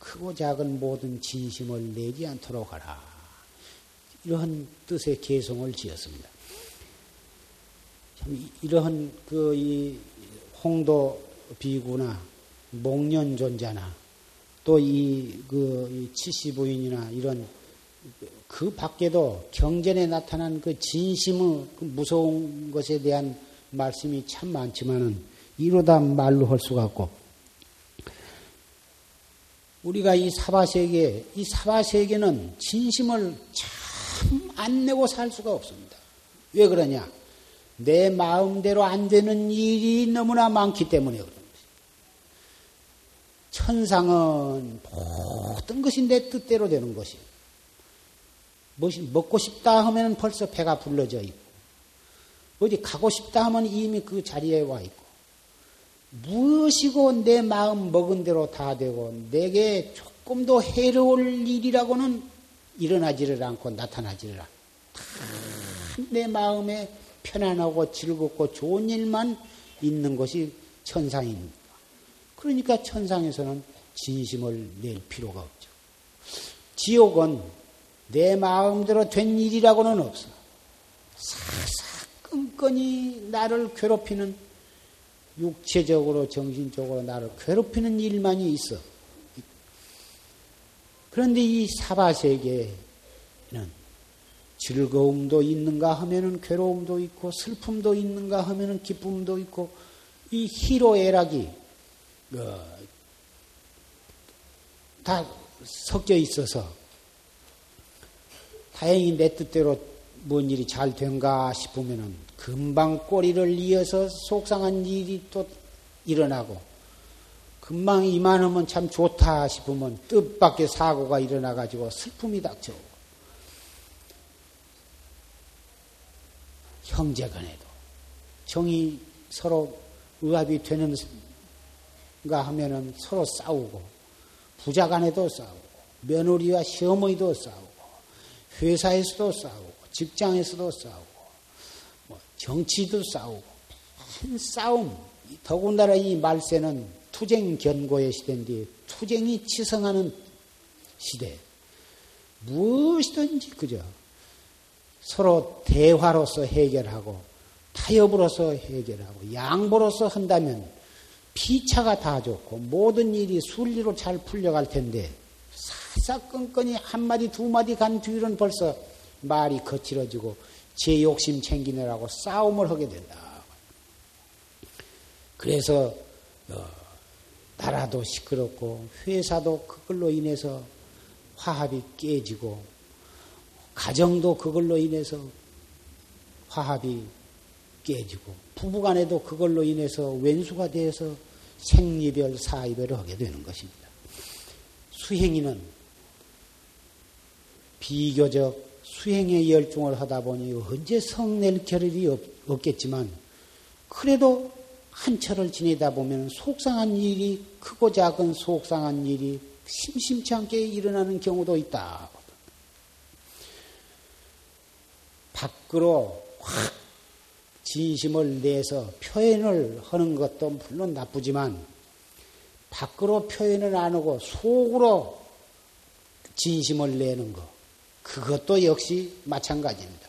크고 작은 모든 진심을 내지 않도록 하라. 이러한 뜻의 개성을 지었습니다. 이러한 그 이 홍도 비구나 목련존자나 또 이그 치시부인이나 이런 그 밖에도 경전에 나타난 그 진심의 그 무서운 것에 대한 말씀이 참 많지만은 이로다 말로 할 수가 없고 우리가 이 사바세계 이 사바세계는 진심을 참 안 내고 살 수가 없습니다. 왜 그러냐? 내 마음대로 안 되는 일이 너무나 많기 때문에 그런 것이. 천상은 모든 것이 내 뜻대로 되는 것이. 무엇이 먹고 싶다 하면 벌써 배가 불러져 있고, 어디 가고 싶다 하면 이미 그 자리에 와 있고, 무엇이고 내 마음 먹은 대로 다 되고, 내게 조금도 해로울 일이라고는 일어나지를 않고 나타나지를 않고, 내 마음에 편안하고 즐겁고 좋은 일만 있는 것이 천상입니다. 그러니까 천상에서는 진심을 낼 필요가 없죠. 지옥은 내 마음대로 된 일이라고는 없어. 사사건건이 나를 괴롭히는 육체적으로 정신적으로 나를 괴롭히는 일만이 있어. 그런데 이 사바세계는 즐거움도 있는가 하면은 괴로움도 있고 슬픔도 있는가 하면은 기쁨도 있고 이 희로애락이 어, 다 섞여 있어서 다행히 내 뜻대로 뭔 일이 잘 된가 싶으면은 금방 꼬리를 이어서 속상한 일이 또 일어나고 금방 이만하면 참 좋다 싶으면 뜻밖의 사고가 일어나 가지고 슬픔이 닥쳐오고 형제간에도 정이 서로 의합이 되는가 하면은 서로 싸우고 부자간에도 싸우고 며느리와 시어머니도 싸우고 회사에서도 싸우고 직장에서도 싸우고 뭐 정치도 싸우고 한 싸움. 더군다나 이 말세는 투쟁 견고의 시대인데 투쟁이 치성하는 시대. 무엇이든지 그죠 서로 대화로서 해결하고 타협으로서 해결하고 양보로서 한다면 피차가 다 좋고 모든 일이 순리로 잘 풀려갈 텐데 사사건건이 한마디 두마디 간 뒤로는 벌써 말이 거칠어지고 제 욕심 챙기느라고 싸움을 하게 된다. 그래서 어, 나라도 시끄럽고 회사도 그걸로 인해서 화합이 깨지고 가정도 그걸로 인해서 화합이 깨지고 부부간에도 그걸로 인해서 왼수가 되어서 생리별 사이별을 하게 되는 것입니다. 수행인은 비교적 수행에 열중을 하다 보니 언제 성낼 겨를이 없, 겠지만 그래도 한 철을 지내다 보면 속상한 일이 크고 작은 속상한 일이 심심치 않게 일어나는 경우도 있다. 밖으로 확 진심을 내서 표현을 하는 것도 물론 나쁘지만 밖으로 표현을 안 하고 속으로 진심을 내는 것 그것도 역시 마찬가지입니다.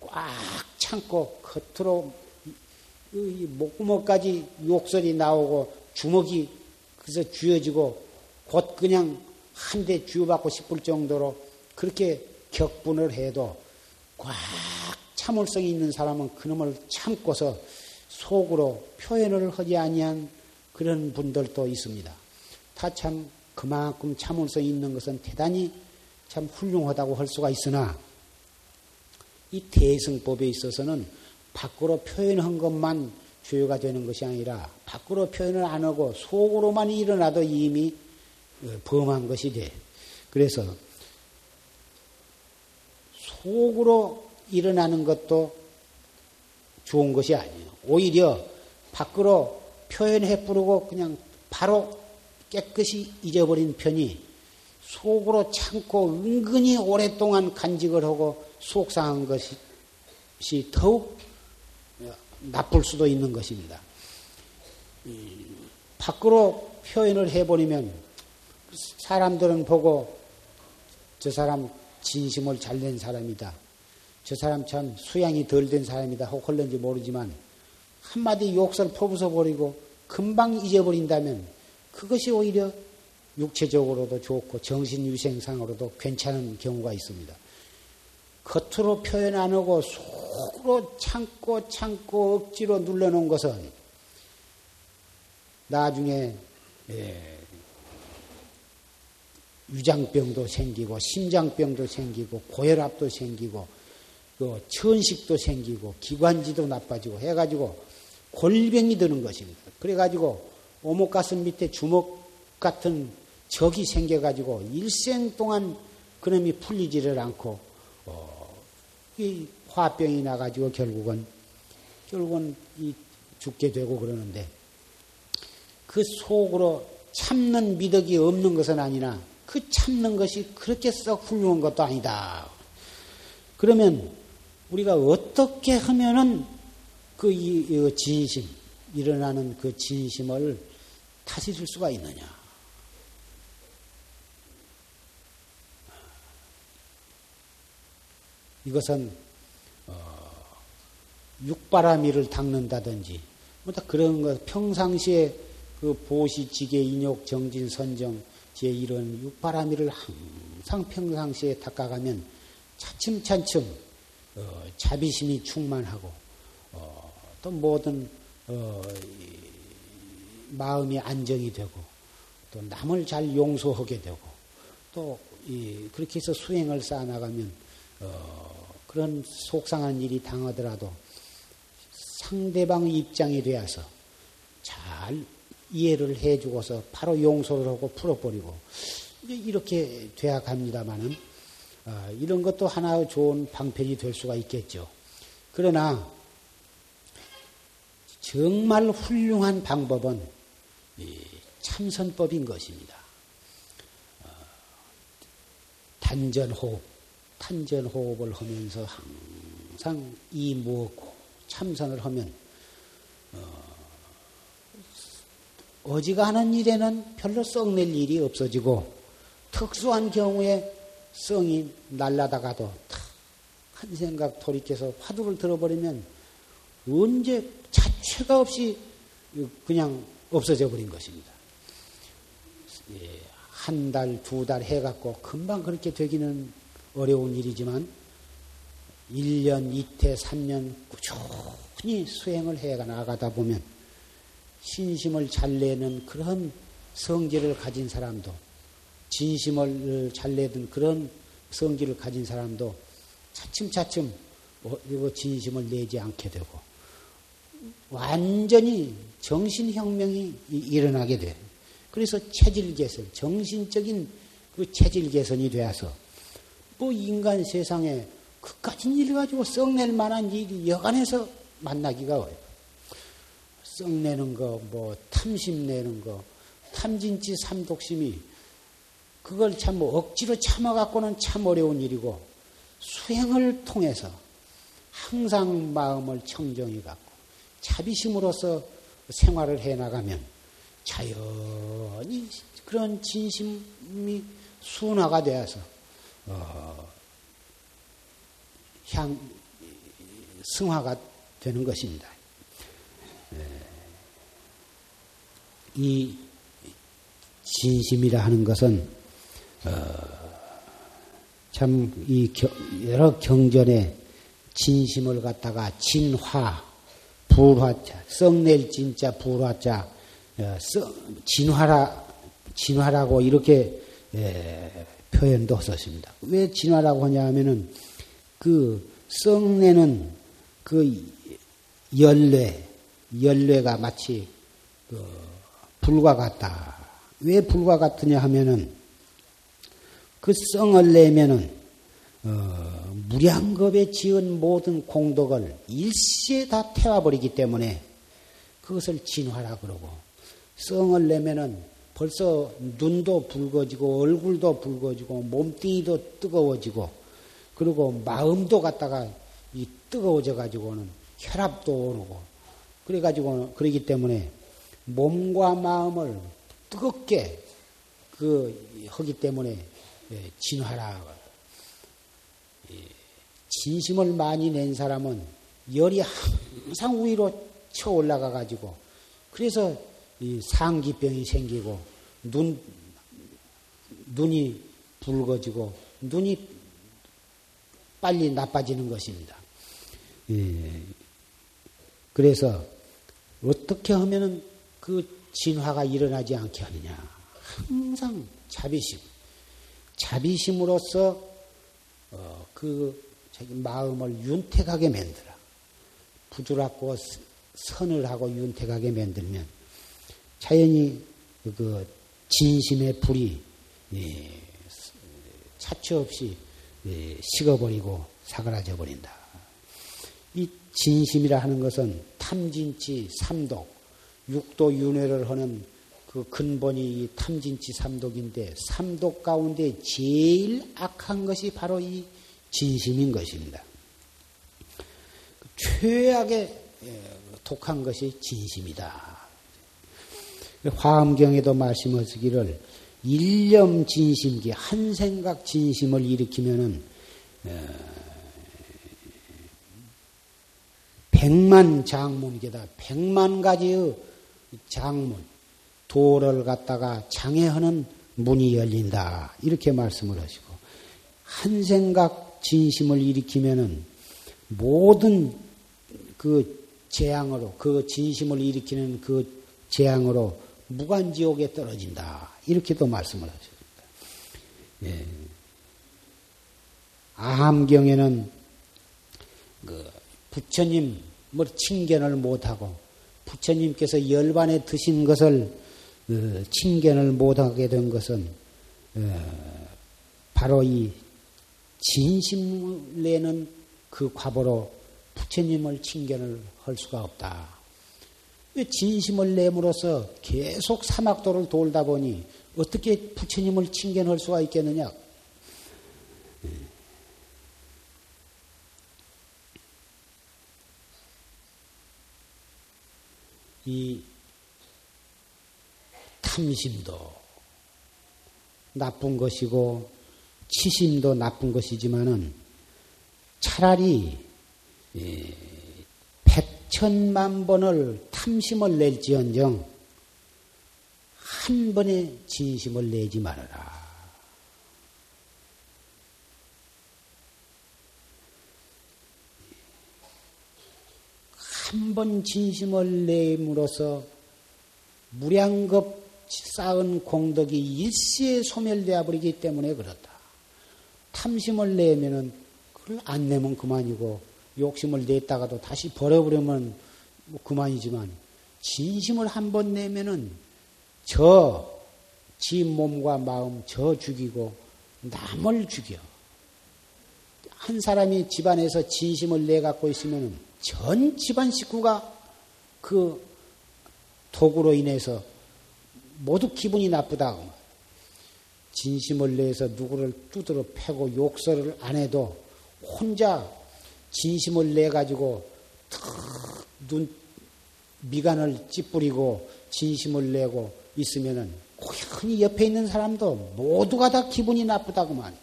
꽉 참고 겉으로 목구멍까지 욕설이 나오고 주먹이 그래서 쥐어지고 곧 그냥 한 대 쥐어받고 싶을 정도로 그렇게 격분을 해도 꽉 참을성이 있는 사람은 그놈을 참고서 속으로 표현을 하지 아니한 그런 분들도 있습니다. 다 참 그만큼 참을성이 있는 것은 대단히 참 훌륭하다고 할 수가 있으나 이 대승법에 있어서는 밖으로 표현한 것만 주요가 되는 것이 아니라 밖으로 표현을 안 하고 속으로만 일어나도 이미 범한 것이 돼. 그래서 속으로 일어나는 것도 좋은 것이 아니에요. 오히려 밖으로 표현해 부르고 그냥 바로 깨끗이 잊어버린 편이 속으로 참고 은근히 오랫동안 간직을 하고 속상한 것이 더욱 나쁠 수도 있는 것입니다. 밖으로 표현을 해버리면 사람들은 보고 저 사람 진심을 잘 낸 사람이다. 저 사람 참 수양이 덜 된 사람이다. 혹 흘는지 모르지만 한마디 욕설 퍼부숴 버리고 금방 잊어버린다면 그것이 오히려 육체적으로도 좋고 정신위생상으로도 괜찮은 경우가 있습니다. 겉으로 표현 안 하고 속으로 참고 참고 억지로 눌러놓은 것은 나중에 예, 유장병도 생기고 심장병도 생기고 고혈압도 생기고 그 천식도 생기고 기관지도 나빠지고 해가지고 골병이 드는 것입니다. 그래가지고 오목 가슴 밑에 주먹 같은 적이 생겨가지고 일생 동안 그놈이 풀리지를 않고 어, 이 화병이 나가지고 결국은 결국은 이 죽게 되고 그러는데 그 속으로 참는 미덕이 없는 것은 아니나 그 참는 것이 그렇게 썩 훌륭한 것도 아니다. 그러면 우리가 어떻게 하면은 그 이, 이 진심 일어나는 그 진심을 다스릴 수가 있느냐? 이것은 어, 육바라미를 닦는다든지 뭐다 그런 것 평상시에 그 보시지계 인욕 정진 선정 제 이런 육바라미를 항상 평상시에 닦아가면 차츰차츰 어, 자비심이 충만하고 어, 또 모든 어, 마음이 안정이 되고 또 남을 잘 용서하게 되고 또 이, 그렇게 해서 수행을 쌓아나가면 어, 그런 속상한 일이 당하더라도 상대방 입장이 되어서 잘 이해를 해주고서 바로 용서를 하고 풀어버리고 이렇게 돼야 갑니다마는 어, 이런 것도 하나의 좋은 방편이 될 수가 있겠죠. 그러나 정말 훌륭한 방법은 참선법인 것입니다. 어, 단전호흡, 탄전호흡을 하면서 항상 이 무엇고 참선을 하면 어, 지간한 일에는 별로 썩낼 일이 없어지고 특수한 경우에 썽이 날라다가도 한 생각 돌이켜서 화두를 들어버리면 언제 자체가 없이 그냥 없어져 버린 것입니다. 예, 한 달, 두 달 해갖고 금방 그렇게 되기는 어려운 일이지만 1년, 이태, 3년 꾸준히 수행을 해 나가다 보면 신심을 잘 내는 그런 성질을 가진 사람도 진심을 잘 내던 그런 성질을 가진 사람도 차츰차츰 뭐 진심을 내지 않게 되고 완전히 정신혁명이 일어나게 돼. 그래서 체질 개선, 정신적인 그 체질 개선이 되어서 뭐 인간 세상에 그까진 일 가지고 썩낼 만한 일이 여간해서 만나기가 어려워. 썩내는 거, 뭐 탐심 내는 거, 탐진치 삼독심이 그걸 참뭐 억지로 참아갖고는 참 어려운 일이고 수행을 통해서 항상 마음을 청정히 갖고 자비심으로서 생활을 해 나가면 자연히 그런 진심이 순화가 되어서 어, 향 승화가 되는 것입니다. 예. 이 진심이라 하는 것은 어, 참이 여러 경전에 진심을 갖다가 진화, 불화자, 썩낼 진짜 불화자, 어, 진화라 진화라고 이렇게 예, 표현도 썼습니다. 왜 진화라고 하냐 하면은 그 썩내는 그 열뇌, 열뇌가 마치 그 불과 같다. 왜 불과 같으냐 하면은 그 썽을 내면은 어, 무량겁에 지은 모든 공덕을 일시에 다 태워버리기 때문에 그것을 진화라 그러고 썽을 내면은 벌써 눈도 붉어지고 얼굴도 붉어지고 몸뚱이도 뜨거워지고 그리고 마음도 갖다가 이 뜨거워져 가지고는 혈압도 오르고 그래 가지고 그러기 때문에 몸과 마음을 뜨겁게 그 하기 때문에 예, 진화라. 진심을 많이 낸 사람은 열이 항상 위로 쳐 올라가 가지고 그래서 이 상기병이 생기고 눈 눈이 붉어지고 눈이 빨리 나빠지는 것입니다. 예. 그래서 어떻게 하면은 그 진화가 일어나지 않게 하느냐? 항상 자비심, 자비심으로써 어, 그 자기 마음을 윤택하게 만들어 부드럽고 선을 하고 윤택하게 만들면 자연히 그 진심의 불이 예, 차치 없이 예, 식어버리고 사그라져 버린다. 이 진심이라 하는 것은 탐진치 삼독, 육도 윤회를 하는 그 근본이 이 탐진치 삼독인데 삼독 가운데 제일 악한 것이 바로 이 진심인 것입니다. 최악의 예, 독한 것이 진심이다. 화엄경에도 말씀하시기를 일념 진심기 한 생각 진심을 일으키면은 어, 백만 장문기다. 백만 가지의 장문, 도를 갖다가 장애하는 문이 열린다. 이렇게 말씀을 하시고, 한 생각 진심을 일으키면은 모든 그 재앙으로, 그 진심을 일으키는 그 재앙으로 무간지옥에 떨어진다. 이렇게도 말씀을 하셨습니다. 예. 아함경에는 그 부처님 뭐 칭견을 못하고 부처님께서 열반에 드신 것을 어, 칭견을 못하게 된 것은 어, 바로 이 진심을 내는 그 과보로 부처님을 칭견을 할 수가 없다. 진심을 내므로써 계속 사막도를 돌다 보니 어떻게 부처님을 칭견할 수가 있겠느냐? 이 탐심도 나쁜 것이고 치심도 나쁜 것이지만은 차라리 백 천만 번을 탐심을 낼지언정 한 번에 진심을 내지 말아라. 한 번 진심을 내므로써 무량겁 쌓은 공덕이 일시에 소멸되어 버리기 때문에 그렇다. 탐심을 내면은 그걸 안 내면 그만이고 욕심을 냈다가도 다시 버려버리면 뭐 그만이지만 진심을 한 번 내면은 저 지 몸과 마음 저 죽이고 남을 죽여. 한 사람이 집안에서 진심을 내 갖고 있으면 전 집안 식구가 그 독으로 인해서 모두 기분이 나쁘다. 진심을 내서 누구를 두드러 패고 욕설을 안 해도 혼자 진심을 내 가지고 눈 미간을 찌푸리고 진심을 내고 있으면은 고연히 옆에 있는 사람도 모두가 다 기분이 나쁘다고 말이야.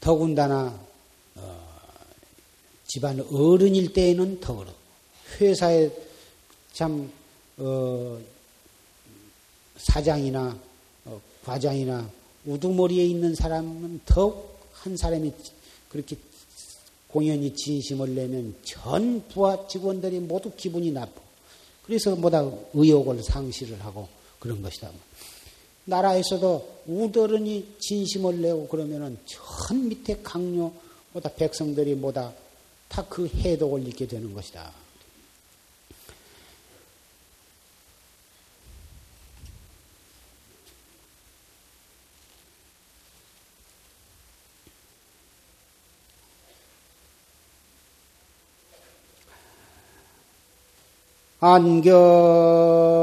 더군다나 어, 집안 어른일 때에는 더 그렇고 회사에 참 어, 사장이나 어, 과장이나 우두머리에 있는 사람은 더욱 한 사람이 그렇게 공연히 진심을 내면 전 부하 직원들이 모두 기분이 나쁘고 그래서 뭐다 의욕을 상실을 하고 그런 것이다. 나라에서도 우더른이 진심을 내고 그러면은 전 밑에 강요 뭐다 백성들이 뭐다 다 그 해독을 잊게 되는 것이다. 안경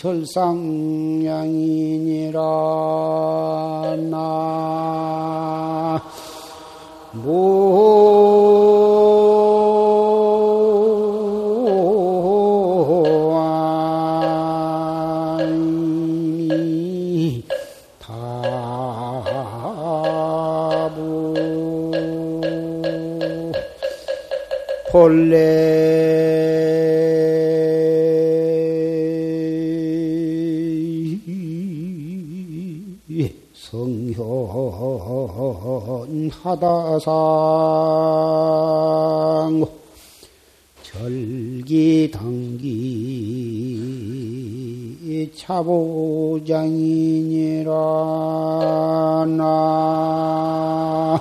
주명양 철상양이니라. 나 본래 하다상. 절기당기 차보장이니라 나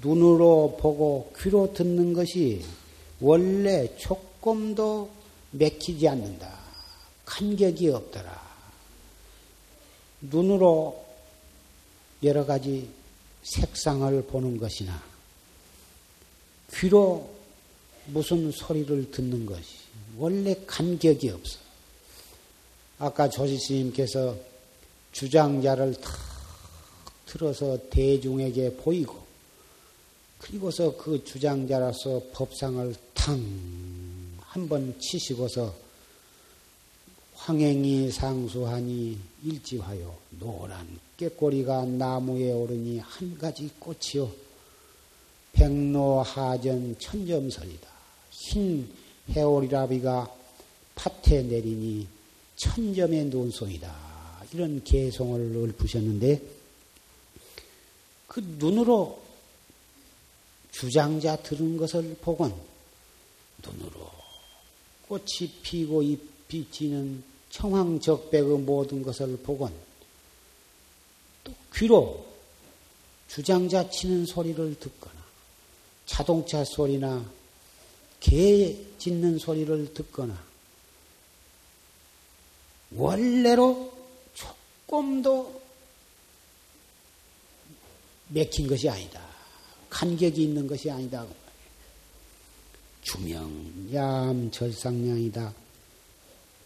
보고 귀로 듣는 것이 원래 조금도 맥히지 않는다. 간격이 없더라. 눈으로 여러 가지 색상을 보는 것이나 귀로 무슨 소리를 듣는 것이 원래 간격이 없어. 아까 조지 스님께서 주장자를 탁 틀어서 대중에게 보이고 그리고서 그 주장자라서 법상을 탕 한번 치시고서 황행이 상수하니 일지하여 노란 깨꼬리가 나무에 오르니 한 가지 꽃이요 백로하전 천점설이다. 흰 해오리라비가 밭에 내리니 천점의 논송이다. 이런 개송을 읊으셨는데 그 눈으로 주장자 들은 것을 보곤 눈으로 꽃이 피고 잎이 지는 청황적백의 모든 것을 보곤 또 귀로 주장자 치는 소리를 듣거나 자동차 소리나 개 짖는 소리를 듣거나 원래로 조금도 맥힌 것이 아니다. 간격이 있는 것이 아니다. 주명, 얌, 절상량이다.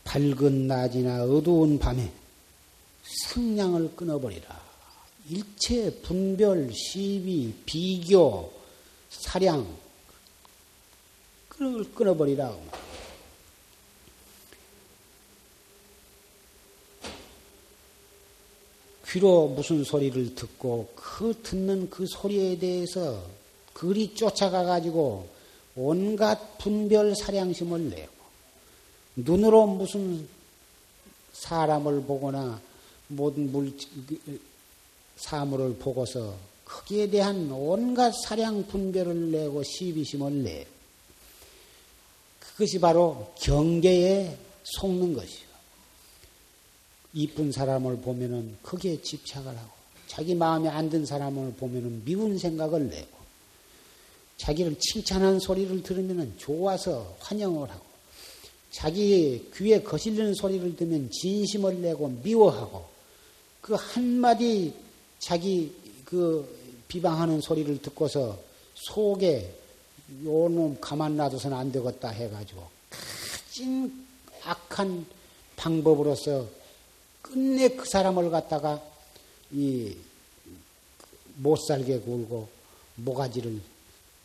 밝은 낮이나 어두운 밤에 상량을 끊어버리라. 일체 분별, 시비, 비교, 사량, 끊어버리라. 귀로 무슨 소리를 듣고 그 듣는 그 소리에 대해서 그리 쫓아가 가지고 온갖 분별 사량심을 내고 눈으로 무슨 사람을 보거나 모든 물 사물을 보고서 거기에 대한 온갖 사량 분별을 내고 시비심을 내. 그것이 바로 경계에 속는 것이요. 이쁜 사람을 보면은 크게 집착을 하고 자기 마음에 안 든 사람을 보면은 미운 생각을 내고 자기를 칭찬한 소리를 들으면은 좋아서 환영을 하고 자기 귀에 거슬리는 소리를 들으면 진심을 내고 미워하고 그 한마디 자기 그 비방하는 소리를 듣고서 속에 요놈 가만 놔둬서는 안 되겠다 해가지고 가진 악한 방법으로서 끝내 그 사람을 갖다가 이 못 살게 굴고 모가지를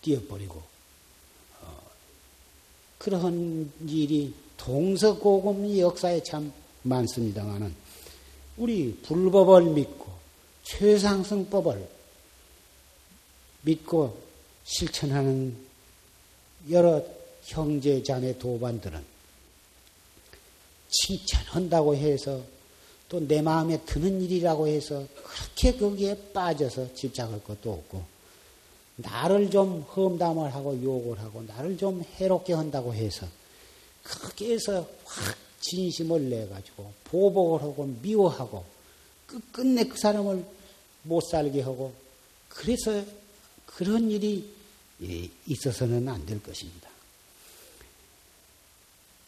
띄어버리고 어, 그러한 일이 동서고금 역사에 참 많습니다만은 우리 불법을 믿고 최상승법을 믿고 실천하는 여러 형제 자매 도반들은 칭찬한다고 해서 또 내 마음에 드는 일이라고 해서 그렇게 거기에 빠져서 집착할 것도 없고 나를 좀 험담을 하고 욕을 하고 나를 좀 해롭게 한다고 해서 거기에서 확 진심을 내 가지고 보복을 하고 미워하고 끝끝내 그 사람을 못 살게 하고 그래서 그런 일이 있어서는 안 될 것입니다.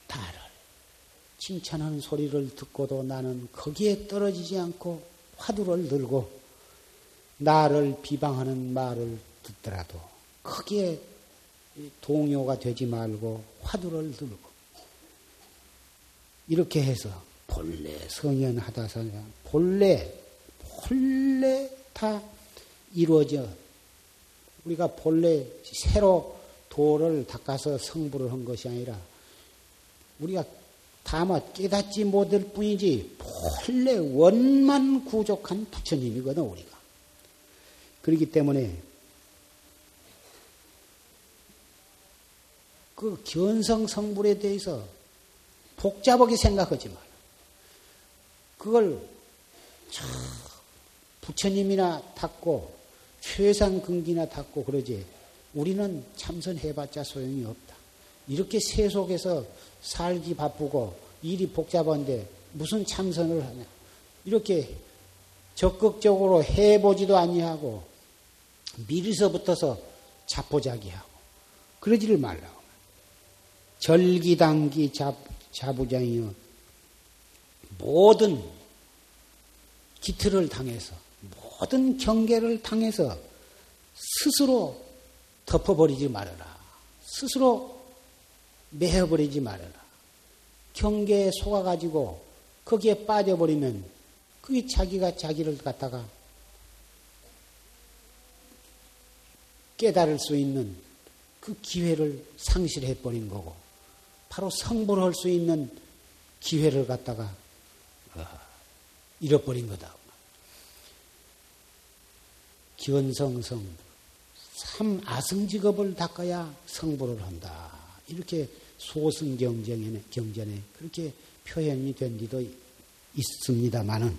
나를 칭찬하는 소리를 듣고도 나는 거기에 떨어지지 않고 화두를 들고 나를 비방하는 말을 듣더라도 거기에 동요가 되지 말고 화두를 들고 이렇게 해서 본래 성현하다 성현 본래 본래 다 이루어져 우리가 본래 새로 도를 닦아서 성불을 한 것이 아니라 우리가 다마 깨닫지 못할 뿐이지 본래 원만 구족한 부처님이거든 우리가 그렇기 때문에 그 견성 성불에 대해서 복잡하게 생각하지 말 그걸 부처님이나 닦고 최상 근기나 닦고 그러지 우리는 참선해봤자 소용이 없다. 이렇게 세속에서 살기 바쁘고 일이 복잡한데 무슨 참선을 하냐. 이렇게 적극적으로 해보지도 아니하고 미리서부터서 자포자기하고 그러지를 말라고. 절기당기 잡, 자부장이여 모든 기틀을 당해서 모든 경계를 당해서 스스로 덮어버리지 말아라. 스스로 매어버리지 말아라. 경계에 속아가지고 거기에 빠져버리면 그게 자기가 자기를 갖다가 깨달을 수 있는 그 기회를 상실해버린 거고 바로 성불할 수 있는 기회를 갖다가 어, 잃어버린 거다. 기원성성 삼 아승직업을 닦아야 성불을 한다. 이렇게 소승경전에 경전에 그렇게 표현이 된 지도 있습니다만은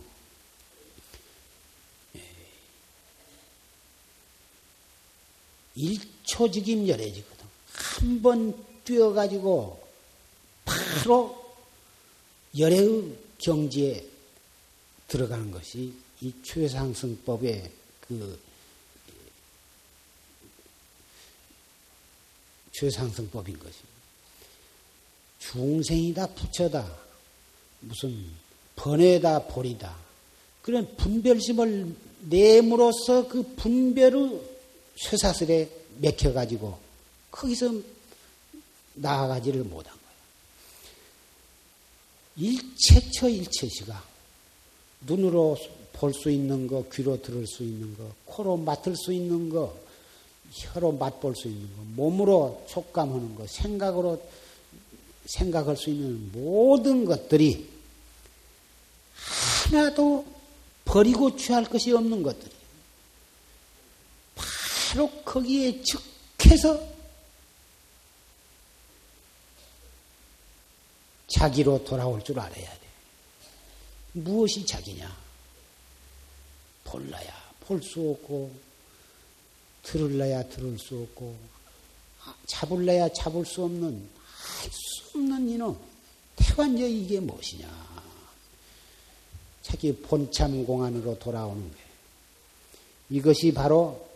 예, 일초직임 열애지거든. 한 번 뛰어가지고 바로 열애의 경지에 들어가는 것이 이 최상승법의 그 최상승법인 것입니다. 중생이다 부처다 무슨 번외다 볼이다 그런 분별심을 내므로써 그 분별의 쇠사슬에 맥혀가지고 거기서 나아가지를 못한 거예요. 일체처 일체시가 눈으로 볼 수 있는 거, 귀로 들을 수 있는 거, 코로 맡을 수 있는 거, 혀로 맛볼 수 있는 거, 몸으로 촉감하는 거, 생각으로 생각할 수 있는 모든 것들이 하나도 버리고 취할 것이 없는 것들이 바로 거기에 즉해서 자기로 돌아올 줄 알아야 돼. 무엇이 자기냐? 볼라야 볼 수 없고, 들을래야 들을 수 없고, 잡을래야 잡을 수 없는, 할 수 없는 이놈. 태관저 이게 무엇이냐? 자기 본참 공안으로 돌아오는 거예요. 이것이 바로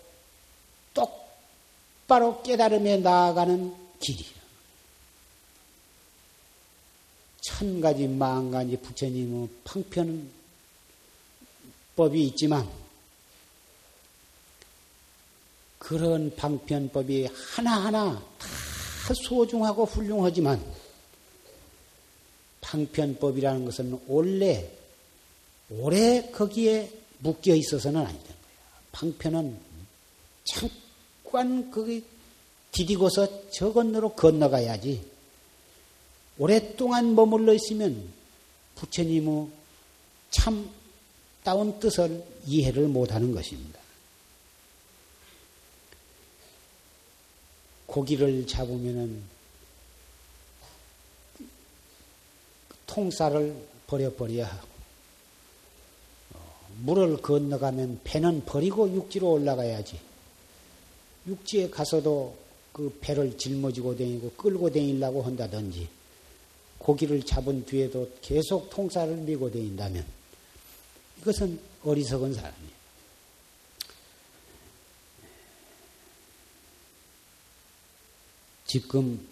똑바로 깨달음에 나아가는 길이에요. 천 가지, 만 가지 부처님의 방편 법이 있지만, 그런 방편법이 하나하나 다 소중하고 훌륭하지만, 방편법이라는 것은 원래, 오래 거기에 묶여 있어서는 아니 되는 거예요. 방편은 잠깐 거기 디디고서 저 건너로 건너가야지. 오랫동안 머물러 있으면 부처님의 참 따온 뜻을 이해를 못하는 것입니다. 고기를 잡으면은 통살을 버려버려야 하고 어, 물을 건너가면 배는 버리고 육지로 올라가야지. 육지에 가서도 그 배를 짊어지고 다니고 끌고 다니려고 한다든지 고기를 잡은 뒤에도 계속 통사를 밀고 다닌다면 이것은 어리석은 사람이에요. 지금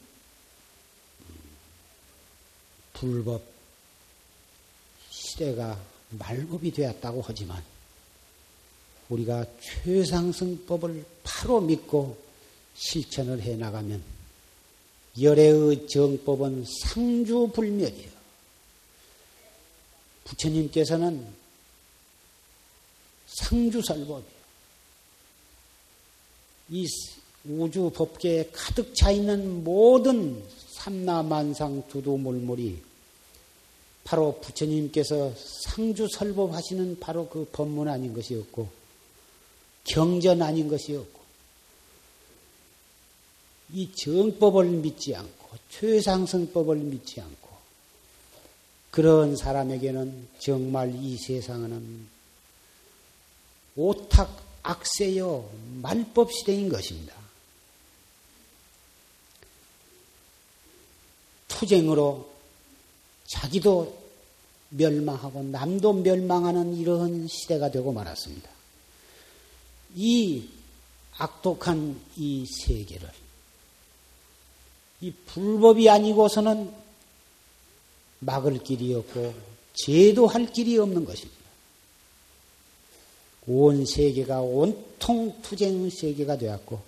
불법 시대가 말급이 되었다고 하지만 우리가 최상승법을 바로 믿고 실천을 해 나가면 열애의 정법은 상주불멸이에요. 부처님께서는 상주설법이에요. 이 우주 법계에 가득 차 있는 모든 삼라만상 두두물물이 바로 부처님께서 상주 설법하시는 바로 그 법문 아닌 것이었고 경전 아닌 것이었고 이 정법을 믿지 않고 최상승법을 믿지 않고 그런 사람에게는 정말 이 세상은 오탁 악세여 말법 시대인 것입니다. 투쟁으로 자기도 멸망하고 남도 멸망하는 이러한 시대가 되고 말았습니다. 이 악독한 이 세계를 이 불법이 아니고서는 막을 길이 없고 제도할 길이 없는 것입니다. 온 세계가 온통 투쟁 세계가 되었고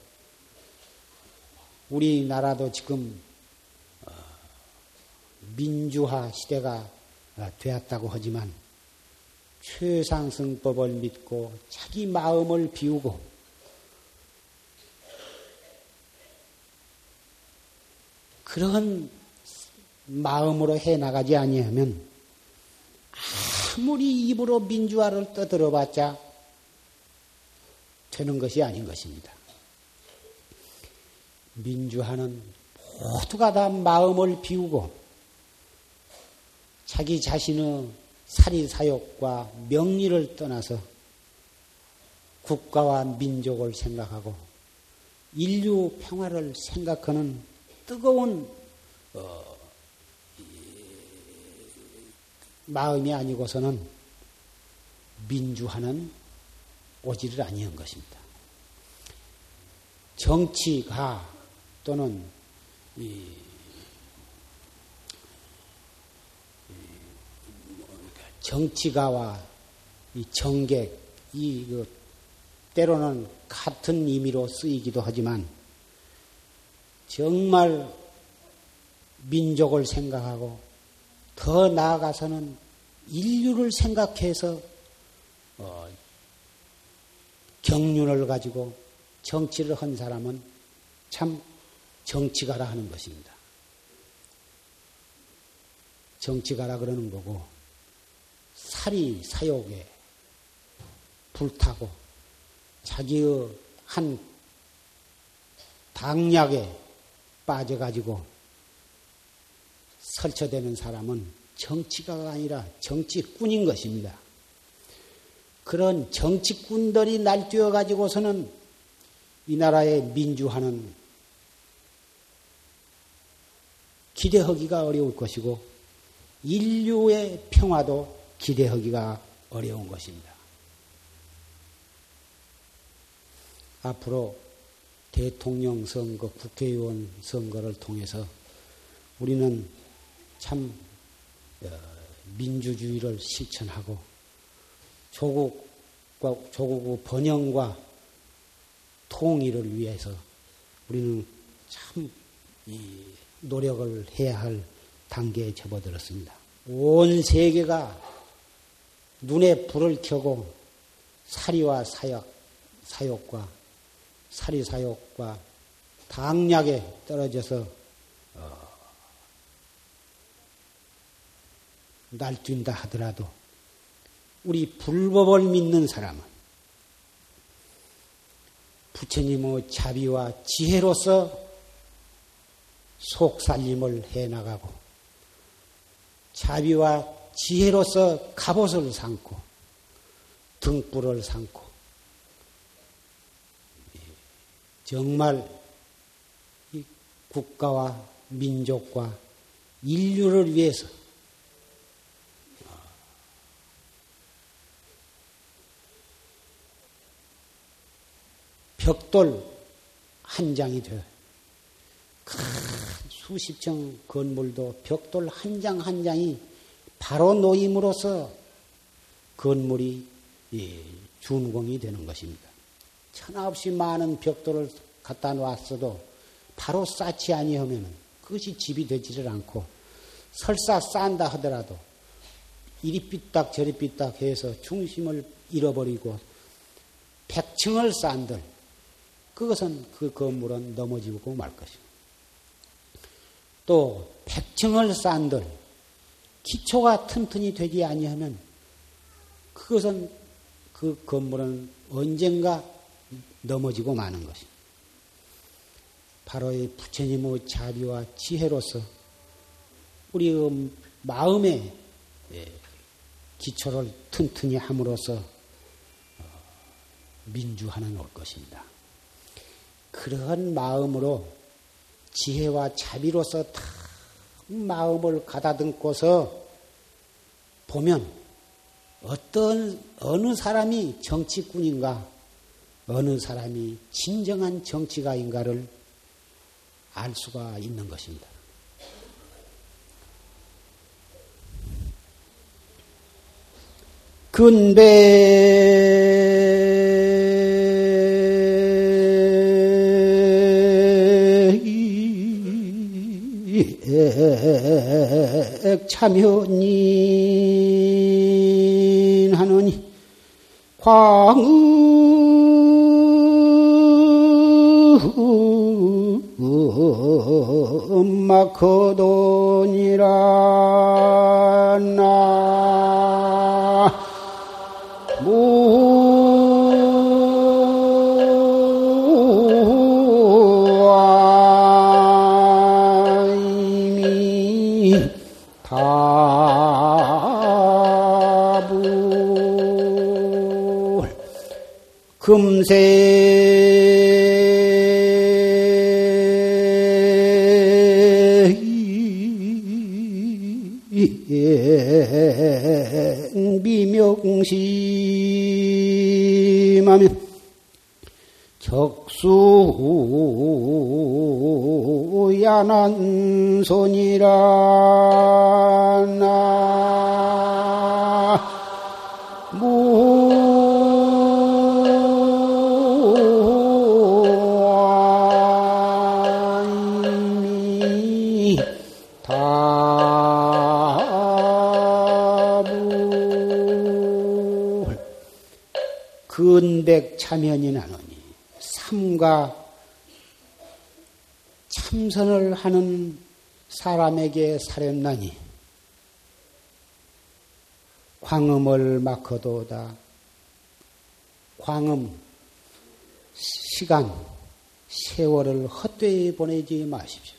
우리나라도 지금 어, 민주화 시대가 되었다고 하지만 최상승법을 믿고 자기 마음을 비우고 그런 마음으로 해 나가지 아니하면 아무리 입으로 민주화를 떠들어봤자 되는 것이 아닌 것입니다. 민주화는 모두가 다 마음을 비우고 자기 자신의 사리 사욕과 명리를 떠나서 국가와 민족을 생각하고 인류 평화를 생각하는 뜨거운 어, 마음이 아니고서는 민주화는 오지를 아니한 것입니다. 정치가 또는 이 정치가와 이 정객, 이 그 때로는 같은 의미로 쓰이기도 하지만 정말 민족을 생각하고 더 나아가서는 인류를 생각해서 어, 경륜을 가지고 정치를 한 사람은 참 정치가라 하는 것입니다. 정치가라 그러는 거고 살이 사욕에 불타고 자기의 한 당약에 빠져가지고 설쳐되는 사람은 정치가가 아니라 정치꾼인 것입니다. 그런 정치꾼들이 날뛰어 가지고서는 이 나라의 민주화는 기대하기가 어려울 것이고 인류의 평화도 기대하기가 어려운 것입니다. 앞으로 대통령 선거, 국회의원 선거를 통해서 우리는 참 어, 민주주의를 실천하고 조국과 조국의 번영과 통일을 위해서 우리는 참 노력을 해야 할 단계에 접어들었습니다. 온 세계가 눈에 불을 켜고 사리와 사역, 사욕과 사리 사욕과 당약에 떨어져서 어, 날뛴다 하더라도 우리 불법을 믿는 사람은 부처님의 자비와 지혜로서 속살림을 해나가고 자비와 지혜로서 갑옷을 삼고 등불을 삼고 정말 국가와 민족과 인류를 위해서 벽돌 한 장이 돼. 큰 수십 층 건물도 벽돌 한 장한 장이 바로 놓임으로써 건물이 예, 준공이 되는 것입니다. 천하 없이 많은 벽돌을 갖다 놨어도 바로 쌓지 아니하면 그것이 집이 되지를 않고 설사 쌓는다 하더라도 이리 삐딱 저리 삐딱 해서 중심을 잃어버리고 백층을 쌓은들 그것은 그 건물은 넘어지고 말 것입니다. 또 백층을 쌓은들 기초가 튼튼히 되지 아니하면 그것은 그 건물은 언젠가 넘어지고 마는 것입니다. 바로 이 부처님의 자비와 지혜로서 우리 마음의 예, 기초를 튼튼히 함으로써 어, 민주하는 올 것입니다. 그러한 마음으로 지혜와 자비로서 다 마음을 가다듬고서 보면 어떤 어느 사람이 정치꾼인가 어느 사람이 진정한 정치가인가를 알 수가 있는 것입니다. 근배 참여인 하노니 광음 사람에게 사렸나니 광음을 막어도다 광음 시간 세월을 헛되이 보내지 마십시오.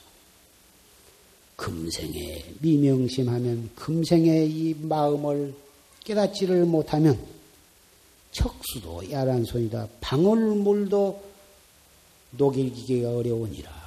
금생에 미명심하면 금생에 이 마음을 깨닫지를 못하면 척수도 야란 손이다. 방울물도 녹이기가 어려우니라.